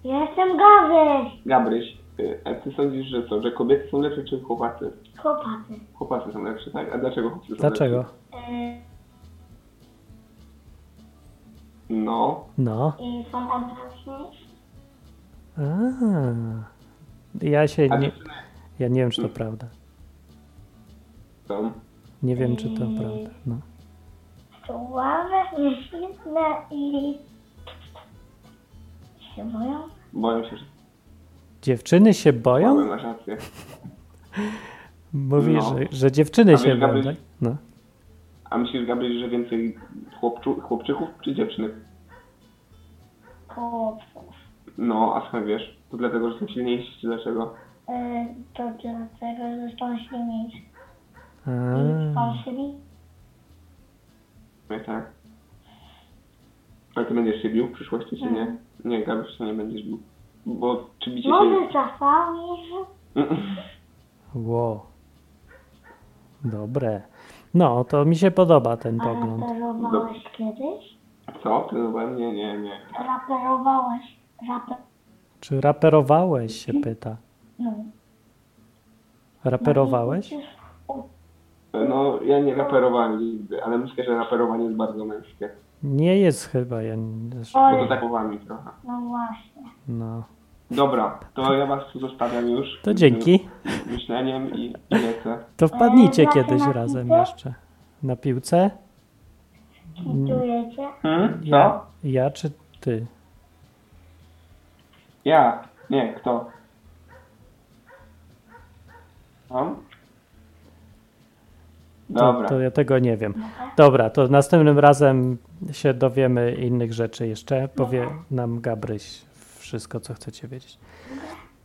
G: Ja jestem Gawryś.
F: Gabryś, y, a ty sądzisz, że co, że kobiety są lepsze czy chłopacy?
G: Chłopacy.
F: Chłopacy są lepsi, tak? A dlaczego chłopacy są
C: Dlaczego?
F: lepsi?
G: Yy,
F: No,
C: No,
G: I są odważni.
C: A, ja się
F: A
C: nie,
F: dziewczyny
C: ja nie wiem, czy to prawda.
F: są.
C: Nie wiem, czy to prawda. No.
G: Słabe, myślne i... się boją?
F: Boją się, że
C: Dziewczyny się boją?
F: Boją, masz rację. *laughs*
C: Mówisz,
F: No.
C: że, że dziewczyny
F: A
C: się
F: wiesz,
C: boją, tak? No.
F: A myślisz, Gabriel, że więcej chłopczu, chłopczyków czy dziewczynek?
G: Chłopców.
F: No, a skąd wiesz? To dlatego, że są silniejsi, czy dlaczego?
G: E, to dlatego, że są silniejsi.
F: No i tak. A ty będziesz się bił w przyszłości, czy nie? Nie, Gabriel się nie będziesz bił. Bo czy bicie się...
G: Może czasami. *laughs*
C: Ło. Dobre. No, to mi się podoba ten
G: A
C: pogląd.
G: raperowałeś kiedyś?
F: Co? Ty no, nie, nie, nie.
G: Raperowałeś. Raper...
C: Czy raperowałeś, się pyta.
G: No.
C: Raperowałeś?
F: No, ja nie raperowałem nigdy, ale myślę, że raperowanie jest bardzo męskie.
C: Nie jest chyba. Ja, nie-
F: Bo to tak trochę.
G: No właśnie.
C: no.
F: Dobra, to ja was tu zostawiam już.
C: To dzięki.
F: z Myśleniem i, i lecę.
C: To wpadnijcie
G: E,
C: kiedyś razem
G: piłce?
C: jeszcze. Na piłce?
G: Kitujecie?
F: Hmm?
C: Ja,
F: Co?
C: ja czy ty?
F: Ja. Nie, kto? On?
C: To,
F: Dobra.
C: to ja tego nie wiem. Dobra, to następnym razem się dowiemy innych rzeczy jeszcze. Powie nam Gabryś wszystko, co chcecie wiedzieć.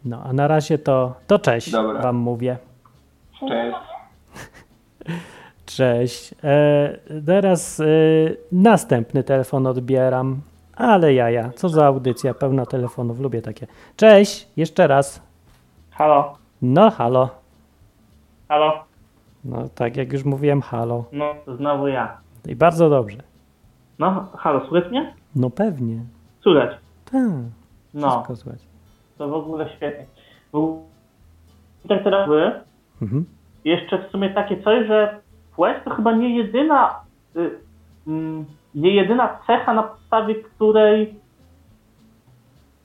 C: No, a na razie to, to cześć
F: Dobra.
C: wam mówię.
F: Cześć.
C: Cześć. E, teraz e, następny telefon odbieram. Ale jaja, co za audycja, pełna telefonów, lubię takie. Cześć, jeszcze raz.
D: Halo,
C: No, halo.
D: halo,
C: No, tak jak już mówiłem, halo.
D: no to znowu ja.
C: I bardzo dobrze.
D: No, halo, słychać mnie?
C: No pewnie.
D: Słychać.
C: Tak,
D: No, to w ogóle świetnie. W ogóle, tak teraz wy,
C: Mhm.
D: jeszcze w sumie takie coś, że płeć to chyba nie jedyna, y, mm, nie jedyna cecha, na podstawie której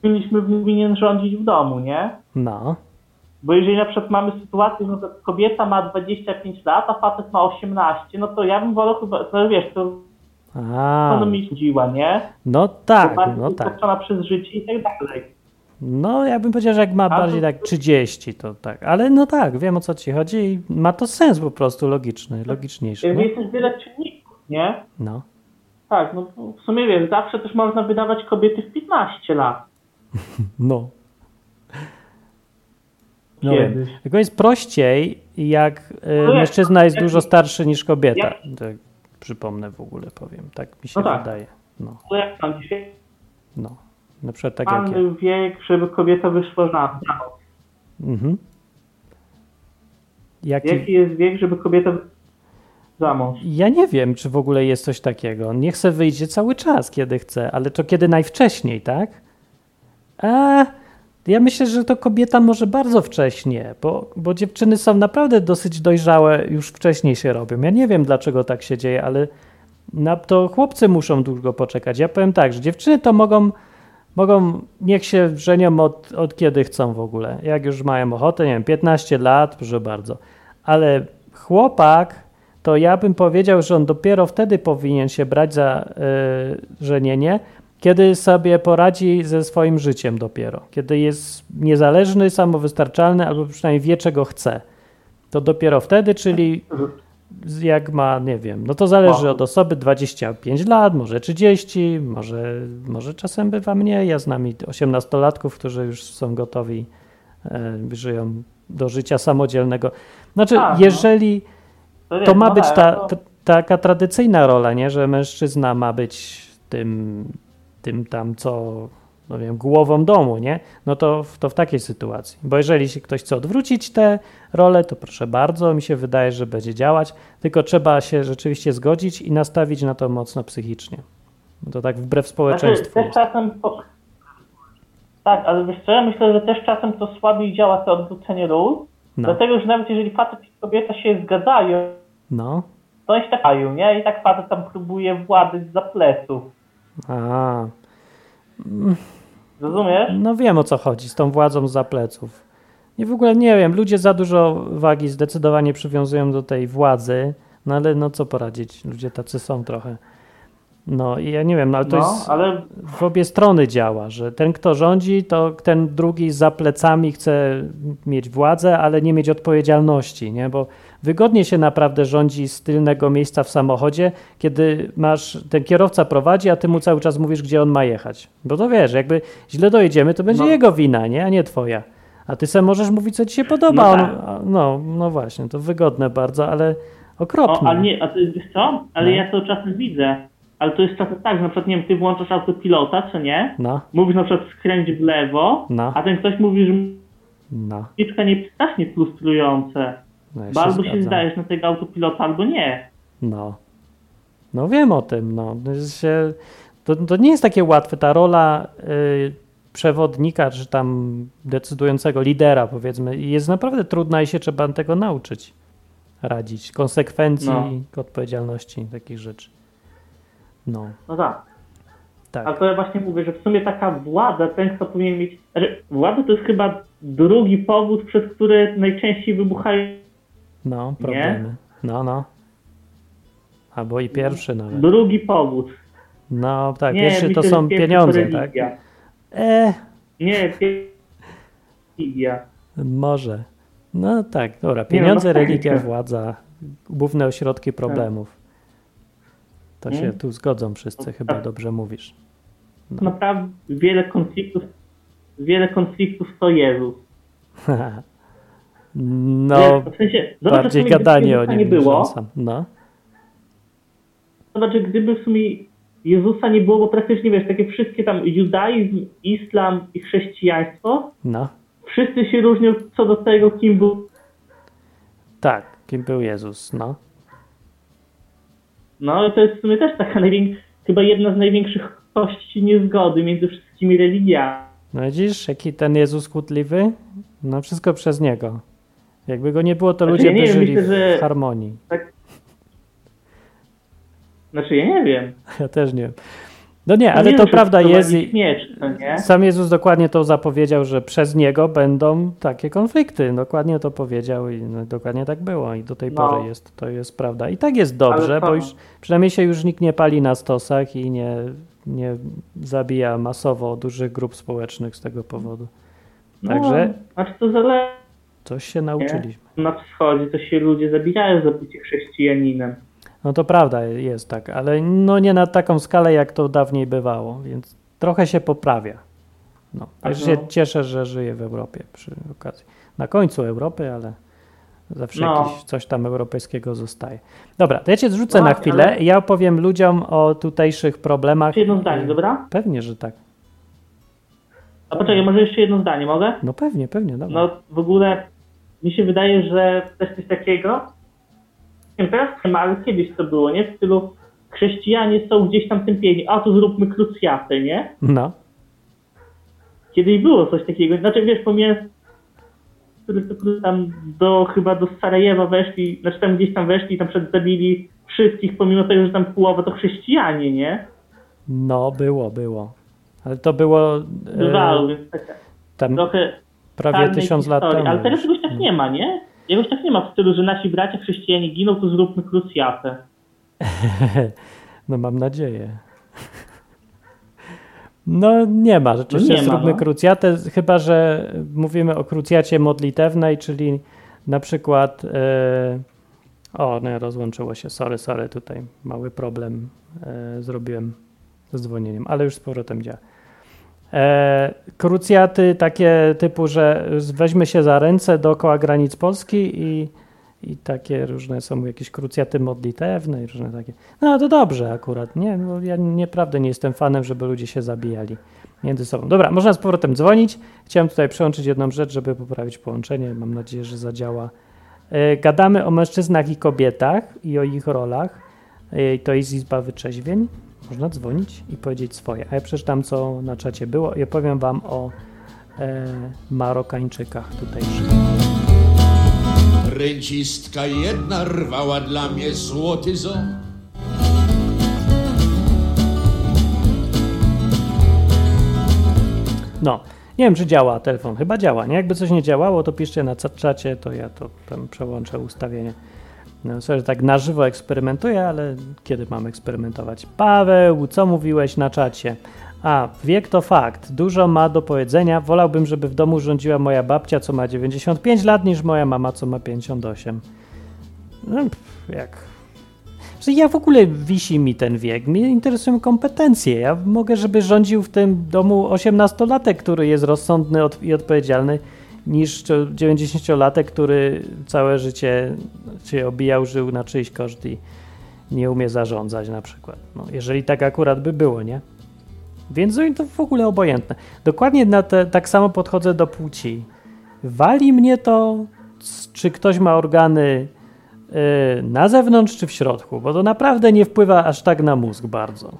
D: powinniśmy powinien rządzić w domu, nie?
C: No,
D: Bo jeżeli na przykład mamy sytuację, że kobieta ma 25 lat, a facet ma 18, no to ja bym wolał chyba, to wiesz, to
C: a,
D: ono mi chodziła, nie?
C: no tak, no tak.
D: przez życie i tak dalej.
C: No, ja bym powiedział, że jak ma
D: A
C: bardziej
D: to-
C: tak 30, to tak. Ale no tak, wiem o co ci chodzi i ma to sens po prostu logiczny, logiczniejszy. No.
D: jest też wiele czynników, nie?
C: no.
D: Tak, no w sumie wiesz, zawsze też można wydawać kobiety w 15 lat. *laughs*
C: No. No. Tylko jest prościej, jak y,
D: No
C: mężczyzna jest
D: jak-
C: dużo starszy niż kobieta.
D: jak-
C: Tak, przypomnę w ogóle, powiem. Tak mi się
D: No tak.
C: wydaje. No,
D: jak sądzisz,
C: no. Na przykład tak jak ja.
D: pan wiek, żeby kobieta wyszła na zawał?
C: Mhm. Jaki...
D: Jaki jest wiek, żeby kobieta za mąż?
C: Ja nie wiem, czy w ogóle jest coś takiego. Niech se wyjdzie cały czas, kiedy chce, ale to kiedy najwcześniej, tak? A ja myślę, że to kobieta może bardzo wcześnie, bo, bo dziewczyny są naprawdę dosyć dojrzałe, już wcześniej się robią. Ja nie wiem, dlaczego tak się dzieje, ale na to chłopcy muszą długo poczekać. Ja powiem tak, że dziewczyny to mogą, mogą niech się żenią od, od kiedy chcą w ogóle. Jak już mają ochotę, nie wiem, 15 lat, proszę bardzo. Ale chłopak, to ja bym powiedział, że on dopiero wtedy powinien się brać za y, żenienie, kiedy sobie poradzi ze swoim życiem dopiero. Kiedy jest niezależny, samowystarczalny, albo przynajmniej wie, czego chce. To dopiero wtedy, czyli jak ma, nie wiem, no to zależy od osoby, 25 lat, może 30, może, może czasem bywa mniej. Ja znam i 18-latków, którzy już są gotowi, e, żyją do życia samodzielnego. Znaczy,
D: Tak, no.
C: jeżeli
D: To, wiesz,
C: to ma
D: no
C: być
D: tak,
C: ta,
D: no,
C: ta, taka tradycyjna rola, nie? że mężczyzna ma być tym, tym tam, co no wiem, głową domu, nie? No to, w- to w takiej sytuacji. Bo jeżeli się ktoś chce odwrócić tę rolę, to proszę bardzo, mi się wydaje, że będzie działać, tylko trzeba się rzeczywiście zgodzić i nastawić na to mocno psychicznie. Bo to tak wbrew
D: Znaczy,
C: społeczeństwu
D: też
C: jest.
D: czasem. Po... Tak, ale wiesz co, ja myślę, że też czasem to słabiej działa to odwrócenie ról.
C: No,
D: Dlatego, że nawet jeżeli facet i kobieta się zgadzają,
C: no.
D: to oni się tak nie? I tak facet tam próbuje władać za pleców.
C: A,
D: Rozumiesz?
C: No wiem o co chodzi z tą władzą za pleców. I w ogóle nie wiem, ludzie za dużo wagi zdecydowanie przywiązują do tej władzy, no ale no co poradzić, ludzie tacy są trochę. No i ja nie wiem, no ale to
D: No,
C: jest
D: ale
C: w obie strony działa, że ten kto rządzi, to ten drugi za plecami chce mieć władzę, ale nie mieć odpowiedzialności, nie? Bo wygodnie się naprawdę rządzi z tylnego miejsca w samochodzie, kiedy masz, ten kierowca prowadzi, a ty mu cały czas mówisz, gdzie on ma jechać. Bo to wiesz, jakby źle dojedziemy, to będzie
D: No.
C: jego wina, nie? A nie twoja. A ty sobie możesz mówić, co ci się podoba.
D: No
C: on,
D: tak.
C: a- no, no właśnie, to wygodne bardzo, ale okropne.
D: O, ale nie, a ty wiesz co? Ale
C: No.
D: ja to czasem widzę. Ale to jest czasem tak, że na przykład, nie wiem, ty włączasz autopilota, czy nie?
C: No,
D: Mówisz na przykład skręć w lewo,
C: No.
D: a ten ktoś mówi, że
C: no.
D: nie strasznie frustrujące.
C: No ja
D: Bo albo się
C: zgadzam.
D: zdajesz na tego autopilota, albo nie.
C: No. No wiem o tym, no. To, się, to, nie jest takie łatwe. Ta rola y, przewodnika, czy tam decydującego lidera, powiedzmy, jest naprawdę trudna i się trzeba tego nauczyć. Radzić. Konsekwencji,
D: No.
C: odpowiedzialności, takich rzeczy. No,
D: No tak.
C: tak.
D: A to ja właśnie mówię, że w sumie taka władza, ten kto powinien mieć... Znaczy, władza to jest chyba drugi powód, przez który najczęściej wybuchają...
C: No, problemy. No, no. Albo i pierwszy nawet.
D: Drugi powód.
C: No, tak,
D: nie,
C: pierwszy to są pieniądze,
D: to
C: tak?
D: religia.
C: E,
D: Nie, religia.
C: Może. No tak, dobra. Pieniądze,
D: no,
C: religia,
D: tak.
C: władza, główne ośrodki problemów. To się
D: Mm.
C: tu zgodzą wszyscy, chyba
D: Tak.
C: dobrze mówisz.
D: Naprawdę wiele konfliktów, wiele konfliktów to Jezus. *laughs*
C: No,
D: Wiesz, w sensie, zobacz,
C: bardziej
D: sumie
C: gadanie o nim
D: nie było.
C: No,
D: Zobacz, gdyby w sumie Jezusa nie było, bo praktycznie wiesz, takie wszystkie tam judaizm, islam i chrześcijaństwo,
C: no,
D: wszyscy się różnią co do tego, kim był.
C: tak, kim był Jezus, no.
D: No i to jest w sumie też taka chyba jedna z największych kości niezgody między wszystkimi religiami.
C: No widzisz, jaki ten Jezus kłótliwy? No wszystko przez Niego. Jakby go nie było, to
D: Znaczy,
C: ludzie
D: ja nie
C: by
D: wiem,
C: żyli
D: myślę, że-
C: w harmonii.
D: Znaczy ja nie wiem. *laughs*
C: Ja też nie wiem. No nie,
D: Ja
C: ale
D: nie
C: to
D: wiem,
C: prawda jest i
D: miecz, to nie?
C: sam Jezus dokładnie to zapowiedział, że przez Niego będą takie konflikty. Dokładnie to powiedział i no, dokładnie tak było i do tej
D: No.
C: pory jest, to jest prawda. I tak jest dobrze,
D: to-
C: bo już przynajmniej się już nikt nie pali na stosach i nie, nie zabija masowo dużych grup społecznych z tego powodu. Także
D: No, znaczy to zależy.
C: Coś się nauczyliśmy.
D: Na wschodzie to się ludzie zabijają za bycie chrześcijaninem.
C: No to prawda, jest tak, ale no nie na taką skalę, jak to dawniej bywało, więc trochę się poprawia. No, także
D: no.
C: się cieszę, że żyję w Europie przy okazji. Na końcu Europy, ale zawsze
D: No.
C: jakieś coś tam europejskiego zostaje. Dobra, to ja cię zrzucę
D: No
C: na chwilę
D: ale-
C: ja opowiem ludziom o tutejszych problemach.
D: Jedno zdanie, dobra?
C: Pewnie, że tak.
D: A poczekaj, może jeszcze jedno zdanie, mogę?
C: No pewnie, pewnie, dobra.
D: No w ogóle mi się wydaje, że też coś takiego, nie wiem, teraz ma, ale kiedyś to było, nie? W stylu chrześcijanie są gdzieś tam tępieni, a tu zróbmy krucjatę, nie?
C: No,
D: Kiedyś było coś takiego, znaczy wiesz, pomijając który tam do, chyba do Sarajewa weszli, znaczy tam gdzieś tam weszli i tam przed zabili wszystkich, pomimo tego, że tam połowa to chrześcijanie, nie?
C: no było, było. Ale to było e,
D: Bywało, więc taka
C: tam
D: trochę
C: prawie tysiąc lat temu.
D: Ale teraz
C: już.
D: czegoś tak nie ma, nie? Jakoś tak nie ma w stylu, że nasi bracia chrześcijanie giną, to zróbmy krucjatę. *laughs*
C: No mam nadzieję. *laughs* No nie ma, rzeczywiście
D: No nie ma,
C: zróbmy
D: no.
C: krucjatę, chyba że mówimy o krucjacie modlitewnej, czyli na przykład e, o, nie, rozłączyło się, sorry, sorry, tutaj mały problem e, zrobiłem z dzwonieniem, ale już z powrotem działa. E, krucjaty takie typu, że weźmy się za ręce dookoła granic Polski i, i takie różne są jakieś krucjaty modlitewne i różne takie. No to dobrze akurat, nie? Bo ja naprawdę nie jestem fanem, żeby ludzie się zabijali między sobą. Dobra, można z powrotem dzwonić. Chciałem tutaj przełączyć jedną rzecz, żeby poprawić połączenie. Mam nadzieję, że zadziała. E, Gadamy o mężczyznach i kobietach i o ich rolach. E, To jest Izba Wyczeźwień. Można dzwonić i powiedzieć swoje. A ja przeczytam, co na czacie było i opowiem wam o e, Marokańczykach tutejszych.
H: Rencistka jedna rwała dla mnie złoty ząb.
C: No, nie wiem, czy działa telefon. Chyba działa, nie? Jakby coś nie działało, to piszcie na czacie, to ja to tam przełączę ustawienie. No, sorry, tak na żywo eksperymentuję, ale kiedy mam eksperymentować? Paweł, co mówiłeś na czacie? A, wiek to fakt. Dużo ma do powiedzenia. Wolałbym, żeby w domu rządziła moja babcia, co ma 95 lat, niż moja mama, co ma 58. No, jak ja w ogóle wisi mi ten wiek, mnie interesują kompetencje. Ja mogę, żeby rządził w tym domu 18-latek, który jest rozsądny i odpowiedzialny, niż 90-latek, który całe życie się obijał, żył na czyjś koszt i nie umie zarządzać na przykład. No, jeżeli tak akurat by było, nie? Więc to w ogóle obojętne. Dokładnie na te, tak samo podchodzę do płci. Wali mnie to, czy ktoś ma organy y, na zewnątrz czy w środku, bo to naprawdę nie wpływa aż tak na mózg bardzo.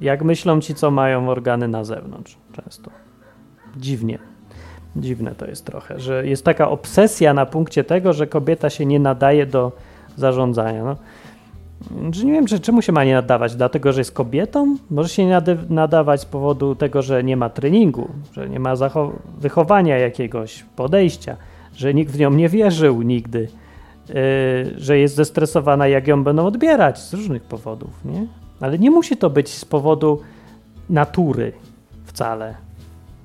C: Jak myślą ci, co mają organy na zewnątrz często. Dziwnie. Dziwne to jest trochę, że jest taka obsesja na punkcie tego, że kobieta się nie nadaje do zarządzania. No. Nie wiem, czy, czemu się ma nie nadawać? Dlatego, że jest kobietą? Może się nie nadawać z powodu tego, że nie ma treningu, że nie ma wychowania jakiegoś, podejścia, że nikt w nią nie wierzył nigdy, yy, że jest zestresowana, jak ją będą odbierać z różnych powodów, nie? Ale nie musi to być z powodu natury wcale.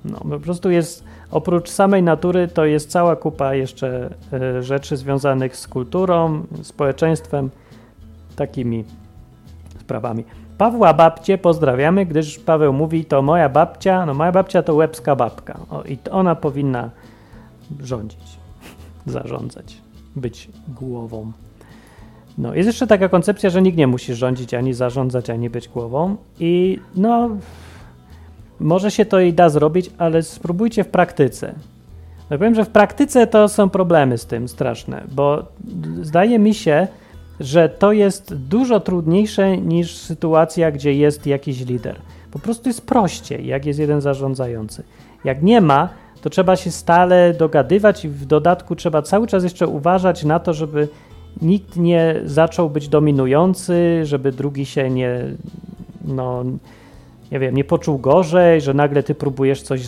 C: No, po prostu jest, oprócz samej natury, to jest cała kupa jeszcze y, rzeczy związanych z kulturą, społeczeństwem, takimi sprawami. Pawła babcie pozdrawiamy, gdyż Paweł mówi, to moja babcia, no moja babcia to łebska babka. O, I ona powinna rządzić, *laughs* zarządzać, być głową. No, jest jeszcze taka koncepcja, że nikt nie musi rządzić, ani zarządzać, ani być głową. I no, może się to i da zrobić, ale spróbujcie w praktyce. No powiem, że w praktyce to są problemy z tym straszne, bo zdaje mi się, że to jest dużo trudniejsze niż sytuacja, gdzie jest jakiś lider. Po prostu jest prościej, jak jest jeden zarządzający. Jak nie ma, to trzeba się stale dogadywać i w dodatku trzeba cały czas jeszcze uważać na to, żeby nikt nie zaczął być dominujący, żeby drugi się nie, no, nie wiem, nie poczuł gorzej, że nagle ty próbujesz coś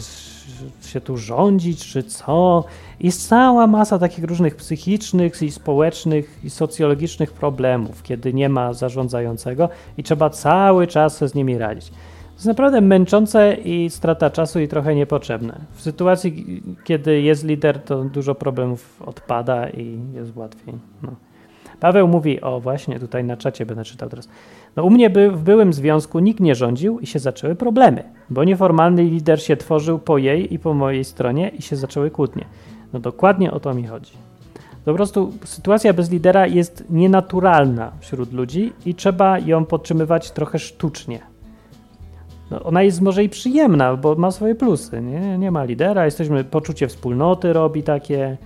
C: się tu rządzić, czy co. Jest cała masa takich różnych psychicznych i społecznych i socjologicznych problemów, kiedy nie ma zarządzającego i trzeba cały czas z nimi radzić. To jest naprawdę męczące i strata czasu i trochę niepotrzebne. W sytuacji, kiedy jest lider, to dużo problemów odpada i jest łatwiej. No. Paweł mówi, o właśnie tutaj na czacie będę czytał teraz. No u mnie by, w byłym związku nikt nie rządził i się zaczęły problemy, bo nieformalny lider się tworzył po jej i po mojej stronie i się zaczęły kłótnie. No dokładnie o to mi chodzi. Po prostu sytuacja bez lidera jest nienaturalna wśród ludzi i trzeba ją podtrzymywać trochę sztucznie. No, ona jest może i przyjemna, bo ma swoje plusy. Nie, nie ma lidera, jesteśmy, poczucie wspólnoty robi takie,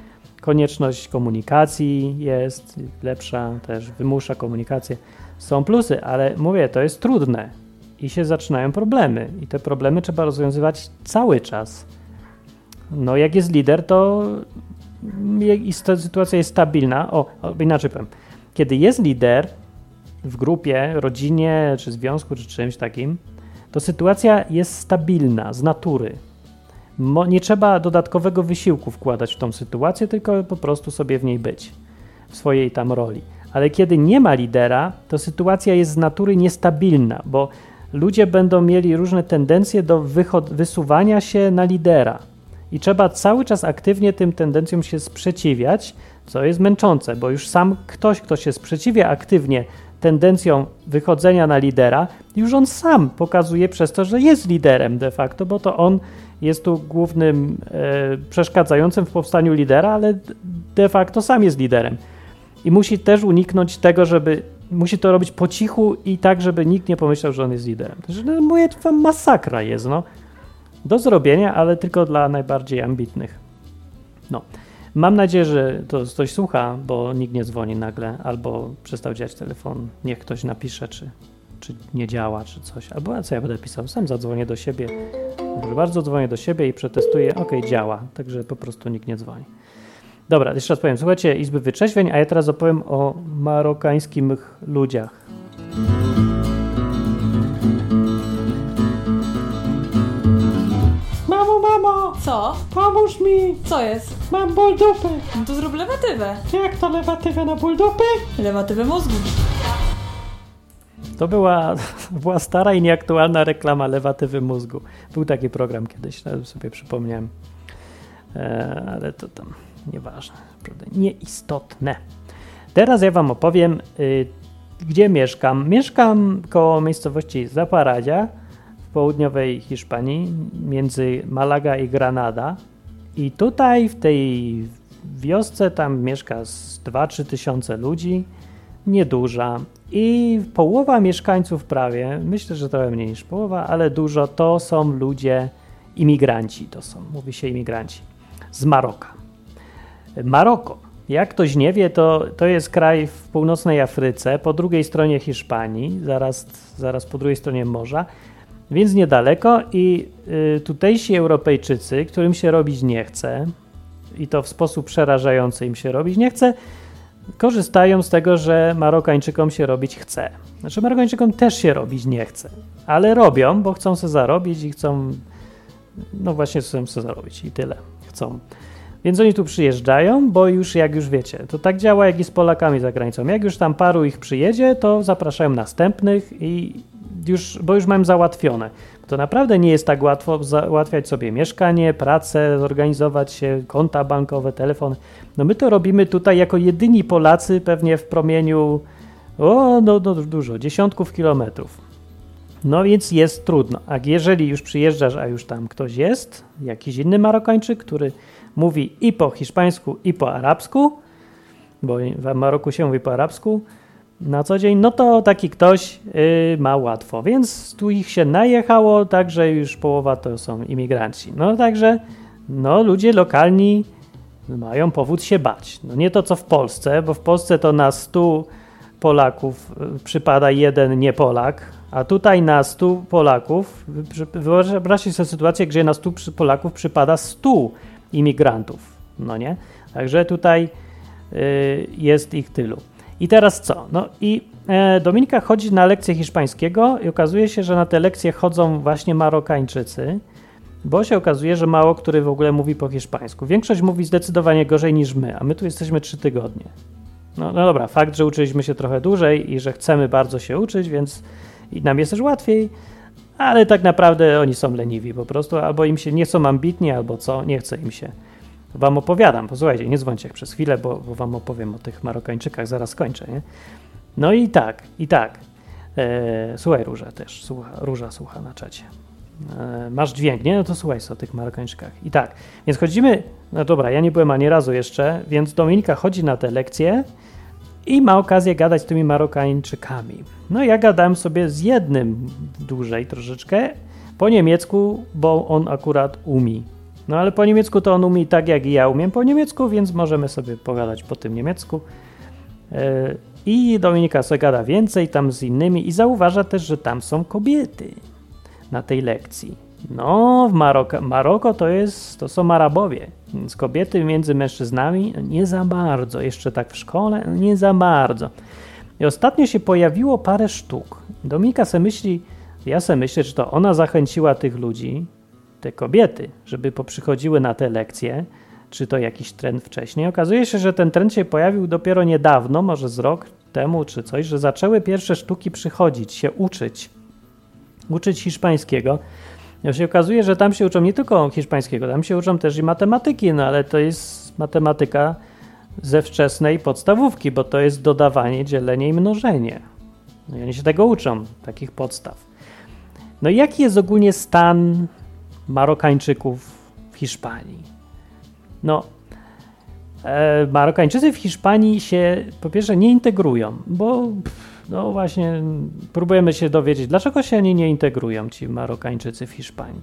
C: konieczność komunikacji jest lepsza, też wymusza komunikację. Są plusy, ale mówię, to jest trudne i się zaczynają problemy i te problemy trzeba rozwiązywać cały czas. No jak jest lider, to sytuacja jest stabilna. O, inaczej powiem. Kiedy jest lider w grupie, rodzinie, czy związku, czy czymś takim, to sytuacja jest stabilna z natury. Nie trzeba dodatkowego wysiłku wkładać w tą sytuację, tylko po prostu sobie w niej być, w swojej tam roli. Ale kiedy nie ma lidera, to sytuacja jest z natury niestabilna, bo ludzie będą mieli różne tendencje do wysuwania się na lidera. I trzeba cały czas aktywnie tym tendencjom się sprzeciwiać, co jest męczące, bo już sam ktoś, kto się sprzeciwia aktywnie tendencją wychodzenia na lidera, już on sam pokazuje przez to, że jest liderem de facto, bo to on jest tu głównym e, przeszkadzającym w powstaniu lidera, ale de facto sam jest liderem. I musi też uniknąć tego, żeby. Musi to robić po cichu i tak, żeby nikt nie pomyślał, że on jest liderem. To no, mówię, to masakra jest, no. Do zrobienia, ale tylko dla najbardziej ambitnych. No. Mam nadzieję, że to ktoś słucha, bo nikt nie dzwoni nagle, albo przestał działać telefon. Niech ktoś napisze, czy, czy nie działa, czy coś. Albo co ja będę pisał? Sam zadzwonię do siebie. Proszę bardzo, dzwonię do siebie i przetestuję. Ok, działa. Także po prostu nikt nie dzwoni. Dobra, jeszcze raz powiem. Słuchajcie Izby Wyczeźwień, a ja teraz opowiem o marokańskich ludziach.
E: Mamo,
C: mamo,
I: Co?
C: pomóż mi,
I: Co jest?
C: mam ból dupy.
I: No to zrób lewatywę.
C: Jak to lewatywę na ból dupy?
I: Lewatywę mózgu.
C: To była, *laughs* była stara i nieaktualna reklama lewatywy mózgu. Był taki program kiedyś, nawet sobie przypomniałem. E, ale to tam nieważne, naprawdę nieistotne. Teraz ja wam opowiem, y, gdzie mieszkam. Mieszkam koło miejscowości Zaparadia w południowej Hiszpanii, między Malaga i Granada. I tutaj w tej wiosce tam mieszka z 2-3 tysiące ludzi, nieduża. I połowa mieszkańców prawie, myślę, że trochę mniej niż połowa, ale dużo, to są ludzie imigranci, to są, mówi się imigranci, z Maroka. Maroko, jak ktoś nie wie, to, to jest kraj w północnej Afryce, po drugiej stronie Hiszpanii, zaraz, zaraz po drugiej stronie morza, więc niedaleko i y, tutejsi Europejczycy, którym się robić nie chce, i to w sposób przerażający im się robić nie chce, korzystają z tego, że Marokańczykom się robić chce. Znaczy Marokańczykom też się robić nie chce, ale robią, bo chcą sobie zarobić i chcą, no właśnie chcą sobie zarobić i tyle, chcą. Więc oni tu przyjeżdżają, bo już jak już wiecie, to tak działa jak i z Polakami za granicą. Jak już tam paru ich przyjedzie, to zapraszają następnych i już, bo już mają załatwione. To naprawdę nie jest tak łatwo załatwiać sobie mieszkanie, pracę, zorganizować się, konta bankowe, telefon. No my to robimy tutaj jako jedyni Polacy pewnie w promieniu o, no, no dużo, dziesiątków kilometrów. No więc jest trudno. A jeżeli już przyjeżdżasz, a już tam ktoś jest, jakiś inny Marokańczyk, który mówi i po hiszpańsku, i po arabsku, bo w Maroku się mówi po arabsku na co dzień, no to taki ktoś yy, ma łatwo. Więc tu ich się najechało, także już połowa to są imigranci. No także no, ludzie lokalni mają powód się bać. No nie to co w Polsce, bo w Polsce to na 100 Polaków y, przypada jeden nie-Polak, a tutaj na 100 Polaków, wyobraźcie sobie sytuację, gdzie na 100 Polaków przypada 100 imigrantów, no nie? Także tutaj y, jest ich tylu. I teraz co? No i e, Dominika chodzi na lekcje hiszpańskiego i okazuje się, że na te lekcje chodzą właśnie Marokańczycy, bo się okazuje, że mało który w ogóle mówi po hiszpańsku. Większość mówi zdecydowanie gorzej niż my, a my tu jesteśmy trzy tygodnie. No, no dobra, fakt, że uczyliśmy się trochę dłużej i że chcemy bardzo się uczyć, więc i nam jest też łatwiej, ale tak naprawdę oni są leniwi po prostu, albo im się nie są ambitni, albo co, nie chce im się. Wam opowiadam, posłuchajcie, nie dzwońcie przez chwilę, bo, bo wam opowiem o tych Marokańczykach, zaraz kończę, nie? No i tak, i tak. E, słuchaj, Róża też, słucha, Róża słucha na czacie. E, masz dźwięk, nie? No to słuchaj o tych Marokańczykach. I tak, więc chodzimy, no dobra, ja nie byłem ani razu jeszcze, więc Dominika chodzi na te lekcje i ma okazję gadać z tymi Marokańczykami. No ja gadałem sobie z jednym dłużej troszeczkę, po niemiecku, bo on akurat umie. No ale po niemiecku to on umie tak, jak i ja umiem po niemiecku, więc możemy sobie pogadać po tym niemiecku. E, I Dominika sobie gada więcej tam z innymi i zauważa też, że tam są kobiety na tej lekcji. No, w Maroko, Maroko to jest, to są Arabowie, więc kobiety między mężczyznami nie za bardzo, jeszcze tak w szkole, nie za bardzo. I ostatnio się pojawiło parę sztuk. Dominika se myśli, ja se myślę, że to ona zachęciła tych ludzi, te kobiety, żeby poprzychodziły na te lekcje, czy to jakiś trend wcześniej. Okazuje się, że ten trend się pojawił dopiero niedawno, może z rok temu czy coś, że zaczęły pierwsze sztuki przychodzić, się uczyć, uczyć hiszpańskiego. Ja się okazuje, że tam się uczą nie tylko hiszpańskiego, tam się uczą też i matematyki, no ale to jest matematyka ze wczesnej podstawówki, bo to jest dodawanie, dzielenie i mnożenie. No i oni się tego uczą, takich podstaw. No i jaki jest ogólnie stan Marokańczyków w Hiszpanii? No, e, Marokańczycy w Hiszpanii się po pierwsze nie integrują, bo no właśnie próbujemy się dowiedzieć, dlaczego się oni nie integrują, ci Marokańczycy w Hiszpanii.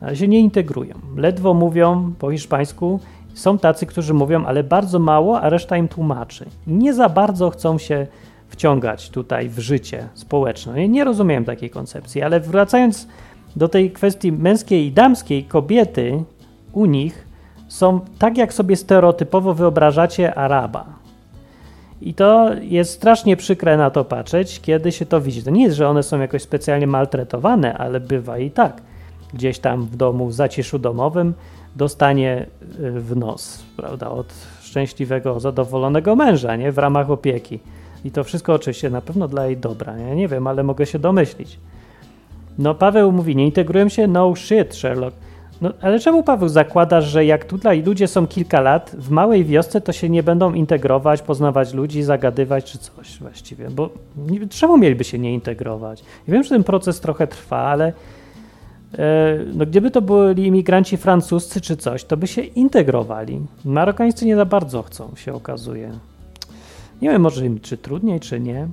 C: Ale się nie integrują. Ledwo mówią po hiszpańsku. Są tacy, którzy mówią, ale bardzo mało, a reszta im tłumaczy. Nie za bardzo chcą się wciągać tutaj w życie społeczne. Ja nie rozumiem takiej koncepcji, ale wracając do tej kwestii męskiej i damskiej, kobiety u nich są tak, jak sobie stereotypowo wyobrażacie Araba. I to jest strasznie przykre na to patrzeć, kiedy się to widzi. To nie jest, że one są jakoś specjalnie maltretowane, ale bywa i tak. gdzieś tam w domu, w zaciszu domowym, dostanie y, w nos, prawda, od szczęśliwego, zadowolonego męża, nie, w ramach opieki. I to wszystko oczywiście na pewno dla jej dobra, ja nie wiem, ale mogę się domyślić. No Paweł mówi, nie integrują się? No shit, Sherlock. No ale czemu Paweł zakładasz, że jak tutaj ludzie są kilka lat, w małej wiosce to się nie będą integrować, poznawać ludzi, zagadywać czy coś właściwie? Bo nie, czemu mieliby się nie integrować? Ja wiem, że ten proces trochę trwa, ale e, no gdyby to byli imigranci francuscy czy coś, to by się integrowali. Marokańscy nie za bardzo chcą, się okazuje. Nie wiem, może im czy trudniej, czy nie.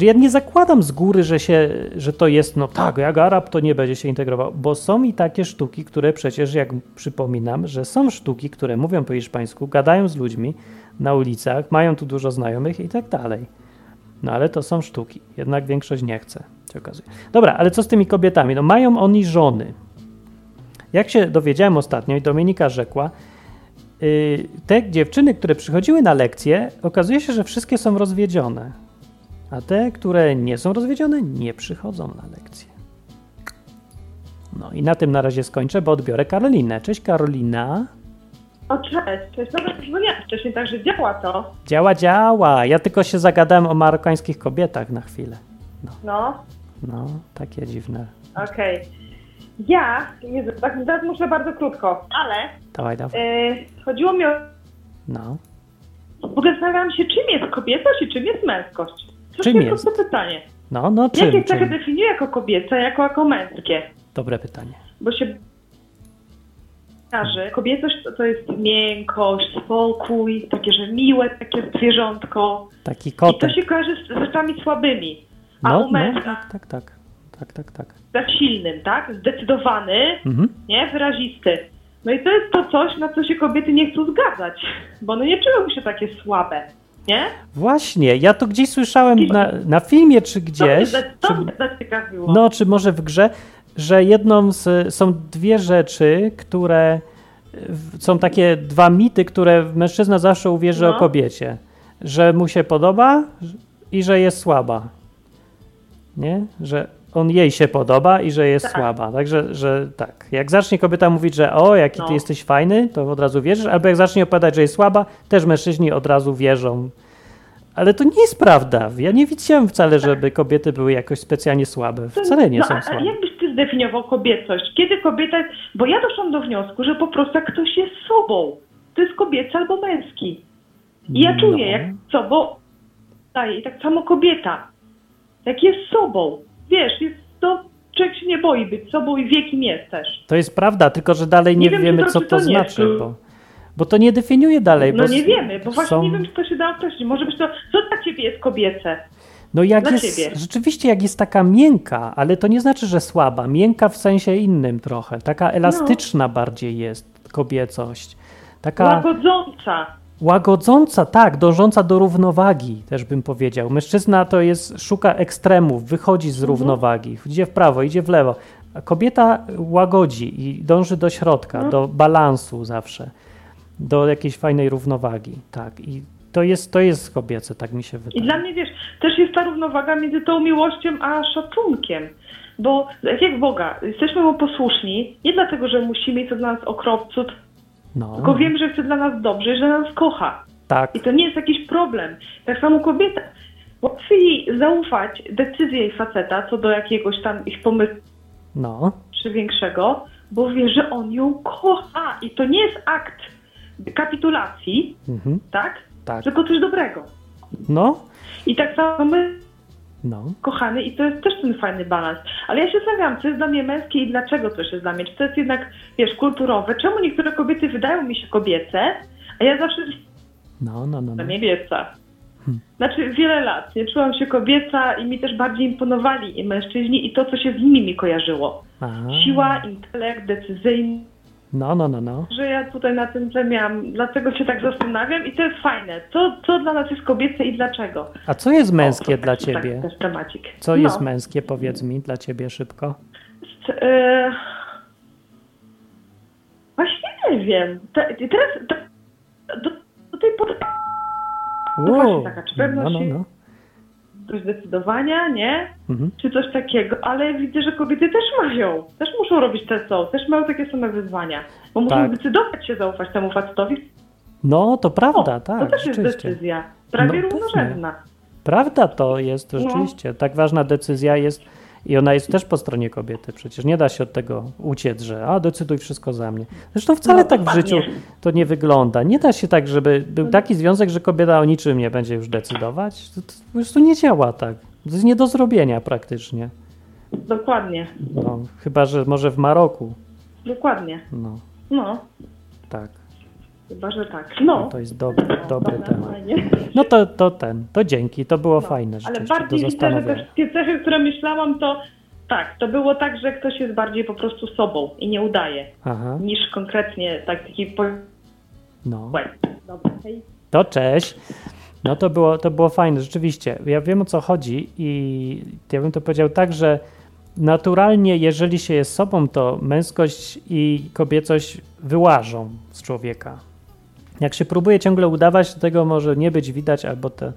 C: Ja nie zakładam z góry, że, się, że to jest, no tak, jak Arab to nie będzie się integrował, bo są i takie sztuki, które przecież, jak przypominam, że są sztuki, które mówią po hiszpańsku, gadają z ludźmi na ulicach, mają tu dużo znajomych i tak dalej. No ale to są sztuki, jednak większość nie chce, się okazuje. Dobra, ale co z tymi kobietami? No mają oni żony. Jak się dowiedziałem ostatnio i Dominika rzekła, yy, te dziewczyny, które przychodziły na lekcje, okazuje się, że wszystkie są rozwiedzione a te, które nie są rozwiedzione, nie przychodzą na lekcje. No i na tym na razie skończę, bo odbiorę Karolinę. Cześć Karolina.
J: O, cześć, cześć. Dobra, dzwoniłam wcześniej, także działa to.
C: Działa, działa. Ja tylko się zagadałem o marokańskich kobietach na chwilę. No,
J: No,
C: no takie dziwne.
J: okej. Ja, Jezu, tak teraz muszę bardzo krótko, ale
C: Dawaj, dawaj.
J: e, chodziło mi o...
C: No.
J: Ogóle zastanawiałam się, czym jest kobiecość i czym jest męskość. To
C: Czym
J: jest? To pytanie.
C: No, no
J: Jakie
C: czym,
J: cechy
C: czym?
J: definiuje jako kobiece, jako, jako męskie?
C: Dobre pytanie.
J: Bo się kojarzy. Kobiecość to, to jest miękkość, spokój, takie, że miłe, takie zwierzątko.
C: Taki
J: I to
C: kotek.
J: się kojarzy z rzeczami słabymi. A
C: No,
J: u
C: no,
J: męska
C: tak, tak. Tak, tak, tak.
J: za silnym, tak? Zdecydowany,
C: Mhm.
J: nie? Wyrazisty. No i to jest to coś, na co się kobiety nie chcą zgadzać, bo one nie czują się takie słabe, nie?
C: Właśnie, ja to gdzieś słyszałem na, na filmie czy gdzieś.
J: To, to,
C: czy-
J: to mnie zaciekawiło.
C: No, czy może w grze, że jedną z. Są dwie rzeczy, które. Są takie dwa mity, które mężczyzna zawsze uwierzy
J: No.
C: o kobiecie. Że mu się podoba i że jest słaba. Nie? Że on jej się podoba i że jest
J: Tak.
C: słaba. Także, że tak. Jak zacznie kobieta mówić, że o, jaki ty
J: No.
C: jesteś fajny, to od razu wierzysz, albo jak zacznie opowiadać, że jest słaba, też mężczyźni od razu wierzą. Ale to nie jest prawda. Ja nie widziałem wcale, żeby kobiety były jakoś specjalnie słabe. Wcale nie
J: no,
C: są
J: a, a
C: słabe.
J: jak byś ty zdefiniował kobiecość? Kiedy kobieta... Bo ja doszłam do wniosku, że po prostu jak ktoś jest sobą, to jest kobiecy albo męski. I ja czuję,
C: No.
J: jak sobą daje. I tak samo kobieta. Jak jest sobą, wiesz, jest to... Człowiek się nie boi być sobą i wie, kim jest też.
C: To jest prawda, tylko że dalej nie,
J: Nie wiem,
C: wiemy,
J: to,
C: co to,
J: to nie.
C: znaczy, bo, bo to nie definiuje dalej.
J: No nie wiemy, bo właśnie
C: są-
J: nie wiem, czy to się da określić. Może być to, co dla ciebie jest kobiece?
C: No jak
J: dla
C: jest,
J: ciebie.
C: rzeczywiście jak jest taka miękka, ale to nie znaczy, że słaba. Miękka w sensie innym trochę. Taka elastyczna bardziej jest kobiecość. Taka
J: Łagodząca.
C: Łagodząca, tak, dążąca do równowagi, też bym powiedział. Mężczyzna to jest, szuka ekstremów, wychodzi z równowagi, idzie w prawo, idzie w lewo. A kobieta łagodzi i dąży do środka,
J: No.
C: do balansu zawsze, do jakiejś fajnej równowagi, tak. I to jest, to jest kobiece, tak mi się
J: I
C: wydaje.
J: dla mnie, wiesz, też jest ta równowaga między tą miłością a szacunkiem. Bo jak Boga, jesteśmy mu posłuszni, nie dlatego, że musimy mieć co dla nas okropców,
C: No,
J: tylko wiem, że chce dla nas dobrze i że nas kocha.
C: tak,
J: I to nie jest jakiś problem. Tak samo kobieta. Łatwiej zaufać decyzji jej faceta co do jakiegoś tam ich pomysłu
C: no,
J: czy większego, bo wie, że on ją kocha. I to nie jest akt kapitulacji,
C: mhm,
J: tak?
C: tak,
J: Tylko coś dobrego.
C: no,
J: I tak samo my
C: no.
J: kochany i to jest też ten fajny balans. Ale ja się zastanawiam, co jest dla mnie męskie i dlaczego coś jest dla mnie. Czy to jest jednak, wiesz, kulturowe? Czemu niektóre kobiety wydają mi się kobiece, a ja zawsze
C: No, no, no, no.
J: niebieca.
C: Hmm.
J: Znaczy wiele lat nie czułam się kobieca i mi też bardziej imponowali i mężczyźni i to, co się z nimi mi kojarzyło.
C: A,
J: Siła, intelekt, decyzyjność,
C: No, no, no, no.
J: że ja tutaj na tym tle miałam, dlatego się tak zastanawiam i to jest fajne. Co, co dla nas jest kobiece i dlaczego?
C: A co jest męskie
J: O, to
C: dla ciebie?
J: Tak, temacik.
C: Co
J: No.
C: jest męskie, powiedz mi, dla ciebie szybko.
J: E, Właśnie nie wiem. Te, teraz te, do, do tej pory. No właśnie taka, czy
C: no,
J: pewność
C: no,
J: się-
C: no.
J: Do zdecydowania, nie?
C: Mhm.
J: Czy coś takiego, ale widzę, że kobiety też mają, też muszą robić te co, też mają takie same wyzwania, bo muszą
C: Tak.
J: zdecydować się zaufać temu facetowi.
C: No, to prawda,
J: O,
C: tak.
J: to też jest decyzja, prawie
C: No,
J: równorzędna.
C: Prawda to jest
J: No.
C: rzeczywiście. Tak ważna decyzja jest i ona jest też po stronie kobiety. Przecież nie da się od tego uciec, że a decyduj wszystko za mnie. Zresztą wcale
J: No,
C: tak w życiu to nie wygląda. Nie da się tak, żeby był taki związek, że kobieta o niczym nie będzie już decydować. To, to po prostu nie działa tak. To jest nie do zrobienia praktycznie.
J: Dokładnie,
C: No, chyba, że może w Maroku.
J: dokładnie.
C: No,
J: No,
C: tak.
J: Chyba, że tak. No,
C: To jest dobry, dobry
J: Dobra,
C: temat. No to, to ten, to dzięki, to było fajne
J: Ale bardziej widzę, że te wszystkie cechy, które myślałam, to tak, to było tak, że ktoś jest bardziej po prostu sobą i nie udaje,
C: Aha,
J: niż konkretnie taki po...
C: no.
J: Dobra, hej.
C: To cześć. No to było, to było fajne, rzeczywiście. Ja wiem o co chodzi i ja bym to powiedział tak, że naturalnie, jeżeli się jest sobą, to męskość i kobiecość wyłażą z człowieka. Jak się próbuje ciągle udawać, to tego może nie być widać, albo te,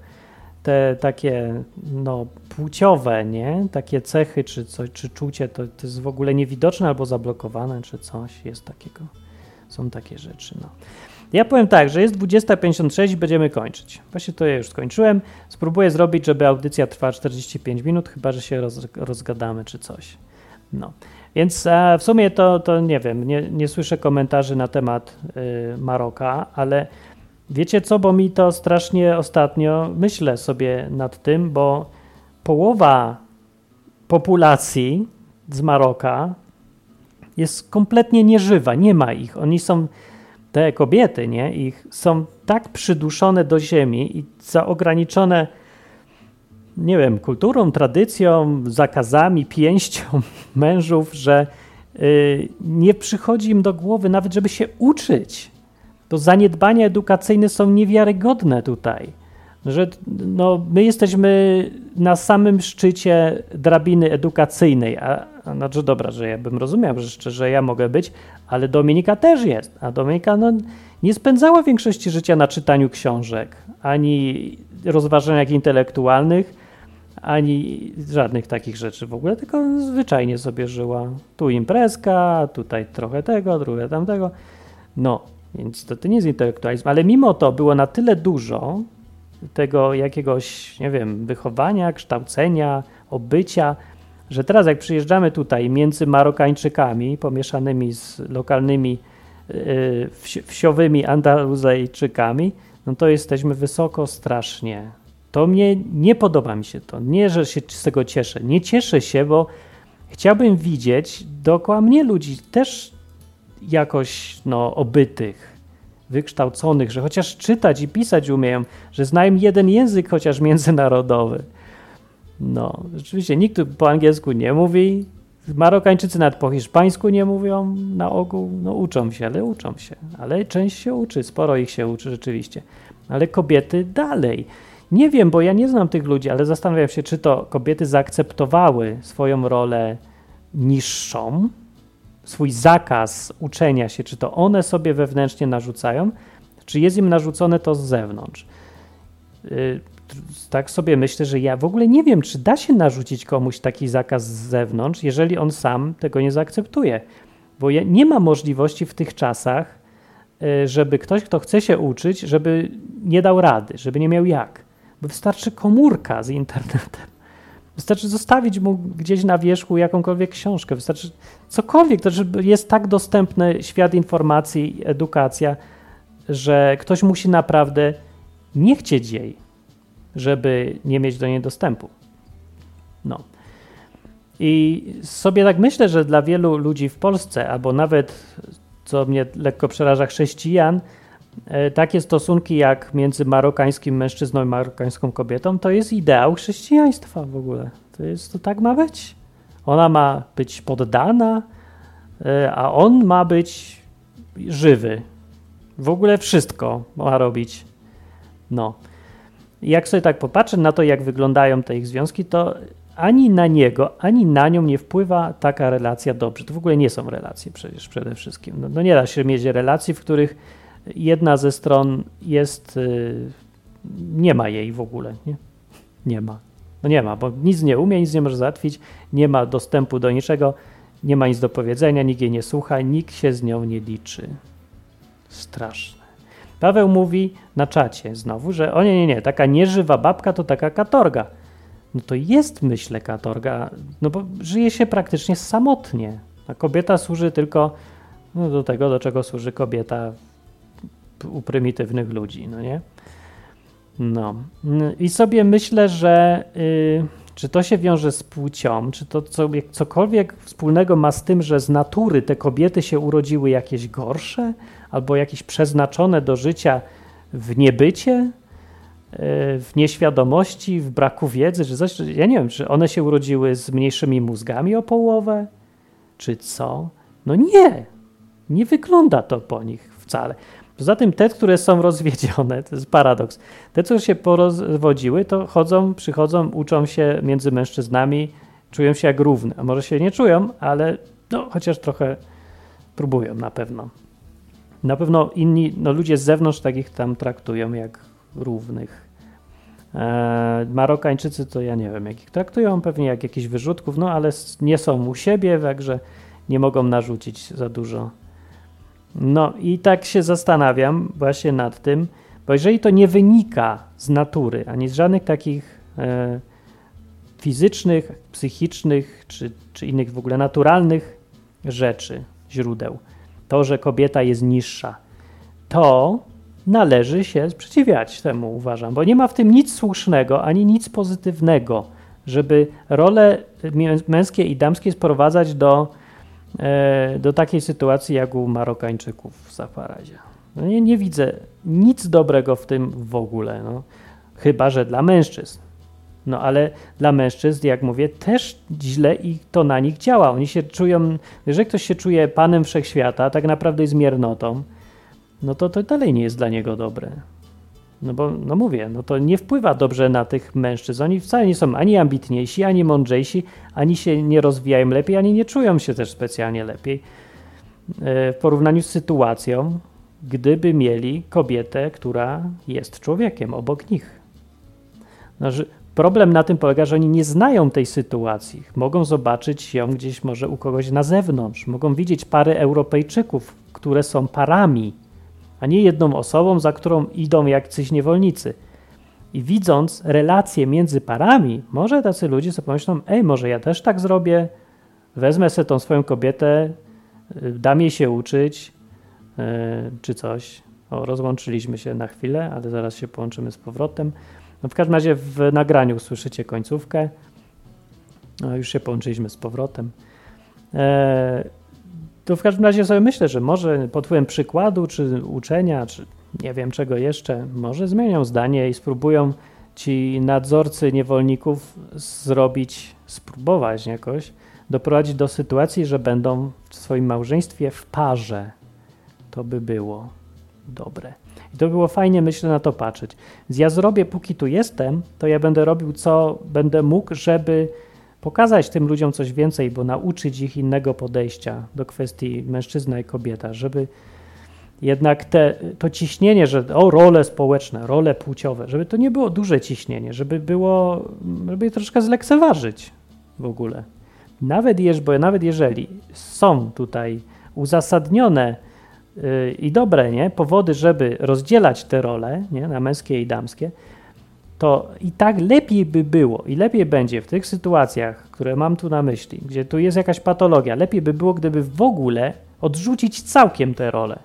C: te takie no, płciowe, nie? Takie cechy czy, coś, czy czucie, to, to jest w ogóle niewidoczne albo zablokowane, czy coś jest takiego. Są takie rzeczy, no. Ja powiem tak, że jest 20.56 i będziemy kończyć. Właśnie to ja już skończyłem. Spróbuję zrobić, żeby audycja trwała 45 minut, chyba że się roz, rozgadamy czy coś. No. Więc e, w sumie to, to nie wiem, nie, nie słyszę komentarzy na temat y, Maroka, ale wiecie co, bo mi to strasznie ostatnio myślę sobie nad tym, bo połowa populacji z Maroka jest kompletnie nieżywa, nie ma ich. Oni są te kobiety, nie, ich są tak przyduszone do ziemi i zaograniczone, nie wiem, kulturą, tradycją, zakazami, pięścią *laughs* mężów, że y, nie przychodzi im do głowy nawet, żeby się uczyć. To zaniedbania edukacyjne są niewiarygodne tutaj. Że no, my jesteśmy na samym szczycie drabiny edukacyjnej, a, a znaczy dobra, że ja bym rozumiał, że, jeszcze, że ja mogę być, ale Dominika też jest, a Dominika no, nie spędzała większości życia na czytaniu książek, ani rozważaniach intelektualnych, ani żadnych takich rzeczy w ogóle, tylko zwyczajnie sobie żyła. Tu imprezka, tutaj trochę tego, trochę tamtego. No, więc to, to nie jest intelektualizm, ale mimo to było na tyle dużo tego jakiegoś, nie wiem, wychowania, kształcenia, obycia, że teraz jak przyjeżdżamy tutaj między Marokańczykami pomieszanymi z lokalnymi yy, wsi wsiowymi Andaluzejczykami, no to jesteśmy wysoko strasznie. To mnie nie podoba mi się to. Nie, że się z tego cieszę. Nie cieszę się, bo chciałbym widzieć dookoła mnie ludzi też jakoś no, obytych, wykształconych, że chociaż czytać i pisać umieją, że znają jeden język chociaż międzynarodowy. No, rzeczywiście nikt po angielsku nie mówi. Marokańczycy nawet po hiszpańsku nie mówią na ogół. No uczą się, ale uczą się. Ale część się uczy, sporo ich się uczy rzeczywiście. Ale kobiety dalej. Nie wiem, bo ja nie znam tych ludzi, ale zastanawiam się, czy to kobiety zaakceptowały swoją rolę niższą, swój zakaz uczenia się, czy to one sobie wewnętrznie narzucają, czy jest im narzucone to z zewnątrz. Yy, tak sobie myślę, że ja w ogóle nie wiem, czy da się narzucić komuś taki zakaz z zewnątrz, jeżeli on sam tego nie zaakceptuje. Bo ja, nie ma możliwości w tych czasach, yy, żeby ktoś, kto chce się uczyć, żeby nie dał rady, żeby nie miał jak. Bo wystarczy komórka z internetem. Wystarczy zostawić mu gdzieś na wierzchu jakąkolwiek książkę, wystarczy cokolwiek, to jest tak dostępny świat informacji, edukacja, że ktoś musi naprawdę nie chcieć jej, żeby nie mieć do niej dostępu. No. I sobie tak myślę, że dla wielu ludzi w Polsce, albo nawet, co mnie lekko przeraża, chrześcijan, takie stosunki jak między marokańskim mężczyzną i marokańską kobietą, to jest ideał chrześcijaństwa w ogóle. To jest, to tak ma być. Ona ma być poddana, a on ma być żywy. W ogóle wszystko ma robić. No. Jak sobie tak popatrzę na to, jak wyglądają te ich związki, to ani na niego, ani na nią nie wpływa taka relacja dobrze. To w ogóle nie są relacje przecież przede wszystkim. No, no nie da się mieć relacji, w których jedna ze stron jest, nie ma jej w ogóle, nie? Nie ma. No nie ma, bo nic nie umie, nic nie może załatwić, nie ma dostępu do niczego, nie ma nic do powiedzenia, nikt jej nie słucha, nikt się z nią nie liczy. Straszne. Paweł mówi na czacie znowu, że o nie, nie, nie, taka nieżywa babka to taka katorga. No to jest, myślę, katorga, no bo żyje się praktycznie samotnie. A kobieta służy tylko no, do tego, do czego służy kobieta u prymitywnych ludzi, no nie? No. I sobie myślę, że y, czy to się wiąże z płcią, czy to co, cokolwiek wspólnego ma z tym, że z natury te kobiety się urodziły jakieś gorsze, albo jakieś przeznaczone do życia w niebycie, y, w nieświadomości, w braku wiedzy, czy coś. Ja nie wiem, czy one się urodziły z mniejszymi mózgami o połowę, czy co? No nie, nie wygląda to po nich wcale. Poza tym te, które są *laughs* rozwiedzione, to jest paradoks, te, które się porozwodziły, to chodzą, przychodzą, uczą się między mężczyznami, czują się jak równe. A może się nie czują, ale no, chociaż trochę próbują na pewno. Na pewno inni, no ludzie z zewnątrz takich tam traktują jak równych. Eee, Marokańczycy to ja nie wiem, jak ich traktują, pewnie jak jakichś wyrzutków, no ale nie są u siebie, także nie mogą narzucić za dużo no i tak się zastanawiam właśnie nad tym, bo jeżeli to nie wynika z natury, ani z żadnych takich e, fizycznych, psychicznych czy, czy innych w ogóle naturalnych rzeczy, źródeł, to, że kobieta jest niższa, to należy się sprzeciwiać temu, uważam, bo nie ma w tym nic słusznego ani nic pozytywnego, żeby role męskie i damskie sprowadzać do do takiej sytuacji jak u Marokańczyków w Safarazie. No nie, nie widzę nic dobrego w tym w ogóle, no. chyba że dla mężczyzn. No ale dla mężczyzn, jak mówię, też źle i to na nich działa. Oni się czują, jeżeli ktoś się czuje panem wszechświata, tak naprawdę jest miernotą, no to to dalej nie jest dla niego dobre. No bo, no mówię, no to nie wpływa dobrze na tych mężczyzn. Oni wcale nie są ani ambitniejsi, ani mądrzejsi, ani się nie rozwijają lepiej, ani nie czują się też specjalnie lepiej e, w porównaniu z sytuacją, gdyby mieli kobietę, która jest człowiekiem obok nich. Znaczy, problem na tym polega, że oni nie znają tej sytuacji. Mogą zobaczyć ją gdzieś może u kogoś na zewnątrz. Mogą widzieć pary Europejczyków, które są parami a nie jedną osobą, za którą idą jacyś niewolnicy. I widząc relacje między parami, może tacy ludzie sobie pomyślą, ej, może ja też tak zrobię, wezmę sobie tą swoją kobietę, y, dam jej się uczyć, yy, czy coś. O, rozłączyliśmy się na chwilę, ale zaraz się połączymy z powrotem. No w każdym razie w nagraniu słyszycie końcówkę. No, już się połączyliśmy z powrotem. E, to w każdym razie sobie myślę, że może pod wpływem przykładu, czy uczenia, czy nie wiem czego jeszcze, może zmienią zdanie i spróbują ci nadzorcy niewolników zrobić, spróbować jakoś, doprowadzić do sytuacji, że będą w swoim małżeństwie w parze. To by było dobre. I to było fajnie, myślę, na to patrzeć. Ja zrobię, póki tu jestem, to ja będę robił, co będę mógł, żeby pokazać tym ludziom coś więcej, bo nauczyć ich innego podejścia do kwestii mężczyzna i kobieta, żeby jednak te, to ciśnienie, że o role społeczne, role płciowe, żeby to nie było duże ciśnienie, żeby było, żeby je troszkę zlekceważyć w ogóle. Nawet, jeż, bo nawet jeżeli są tutaj uzasadnione yy, i dobre nie, powody, żeby rozdzielać te role nie, na męskie i damskie, to i tak lepiej by było i lepiej będzie w tych sytuacjach, które mam tu na myśli, gdzie tu jest jakaś patologia, lepiej by było, gdyby w ogóle odrzucić całkiem te role.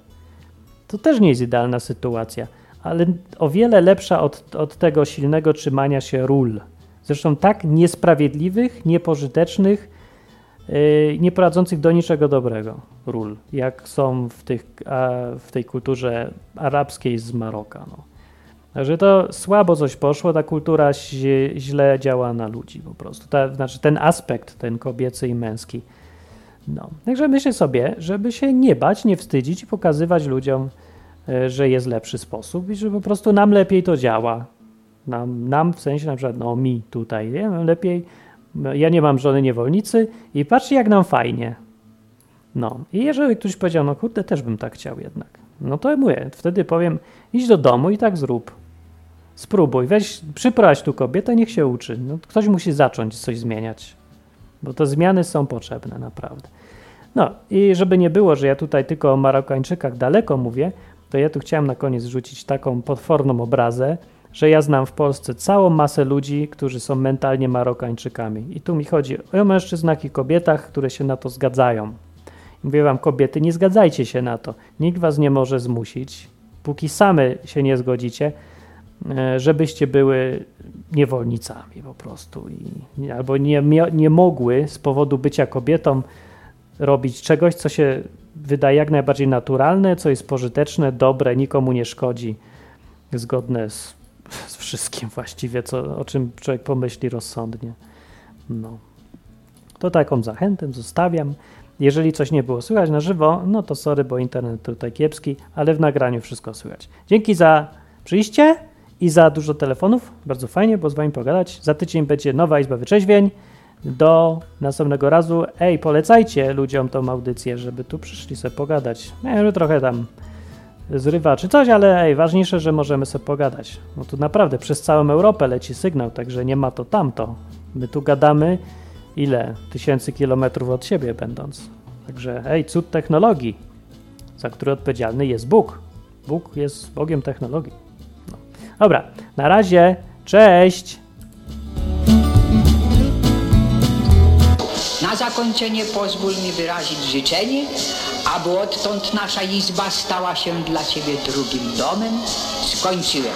C: To też nie jest idealna sytuacja, ale o wiele lepsza od, od tego silnego trzymania się ról. Zresztą tak niesprawiedliwych, niepożytecznych, yy, nie prowadzących do niczego dobrego ról, jak są w, tych, a, w tej kulturze arabskiej z Maroka. No. Także to słabo coś poszło, ta kultura źle działa na ludzi po prostu. Ta, znaczy ten aspekt, ten kobiecy i męski. No. Także myślę sobie, żeby się nie bać, nie wstydzić i pokazywać ludziom, e, że jest lepszy sposób i że po prostu nam lepiej to działa. Nam, nam w sensie na przykład, no mi tutaj, nie? lepiej, ja nie mam żony niewolnicy i patrzcie jak nam fajnie. No i jeżeli ktoś powiedział, no kurde, też bym tak chciał jednak, no to mówię, wtedy powiem, idź do domu i tak zrób. Spróbuj, weź, przyprowadź tu kobietę, niech się uczy. No, ktoś musi zacząć coś zmieniać, bo te zmiany są potrzebne, naprawdę. No i żeby nie było, że ja tutaj tylko o Marokańczykach daleko mówię, to ja tu chciałem na koniec rzucić taką potworną obrazę, że ja znam w Polsce całą masę ludzi, którzy są mentalnie Marokańczykami. I tu mi chodzi o mężczyznach i kobietach, które się na to zgadzają. Mówię wam, kobiety, nie zgadzajcie się na to. Nikt was nie może zmusić, póki same się nie zgodzicie, żebyście były niewolnicami po prostu. I, albo nie, nie mogły z powodu bycia kobietą robić czegoś, co się wydaje jak najbardziej naturalne, co jest pożyteczne, dobre, nikomu nie szkodzi, zgodne z, z wszystkim właściwie, co, o czym człowiek pomyśli rozsądnie. No. To taką zachętę zostawiam. Jeżeli coś nie było słychać na żywo, no to sorry, bo internet tutaj kiepski, ale w nagraniu wszystko słychać. Dzięki za przyjście i za dużo telefonów. Bardzo fajnie, bo z wami pogadać. Za tydzień będzie nowa Izba Wyczeźwień. Do następnego razu. Ej, polecajcie ludziom tą audycję, żeby tu przyszli sobie pogadać. Nie, że trochę tam zrywa czy coś, ale ej, ważniejsze, że możemy sobie pogadać. No tu naprawdę przez całą Europę leci sygnał, także nie ma to tamto. My tu gadamy ile tysięcy kilometrów od siebie będąc. Także ej, cud technologii, za który odpowiedzialny jest Bóg. Bóg jest Bogiem technologii. Dobra, na razie, cześć!
A: Na zakończenie pozwól mi wyrazić życzenie, aby odtąd nasza izba stała się dla Ciebie drugim domem. Skończyłem.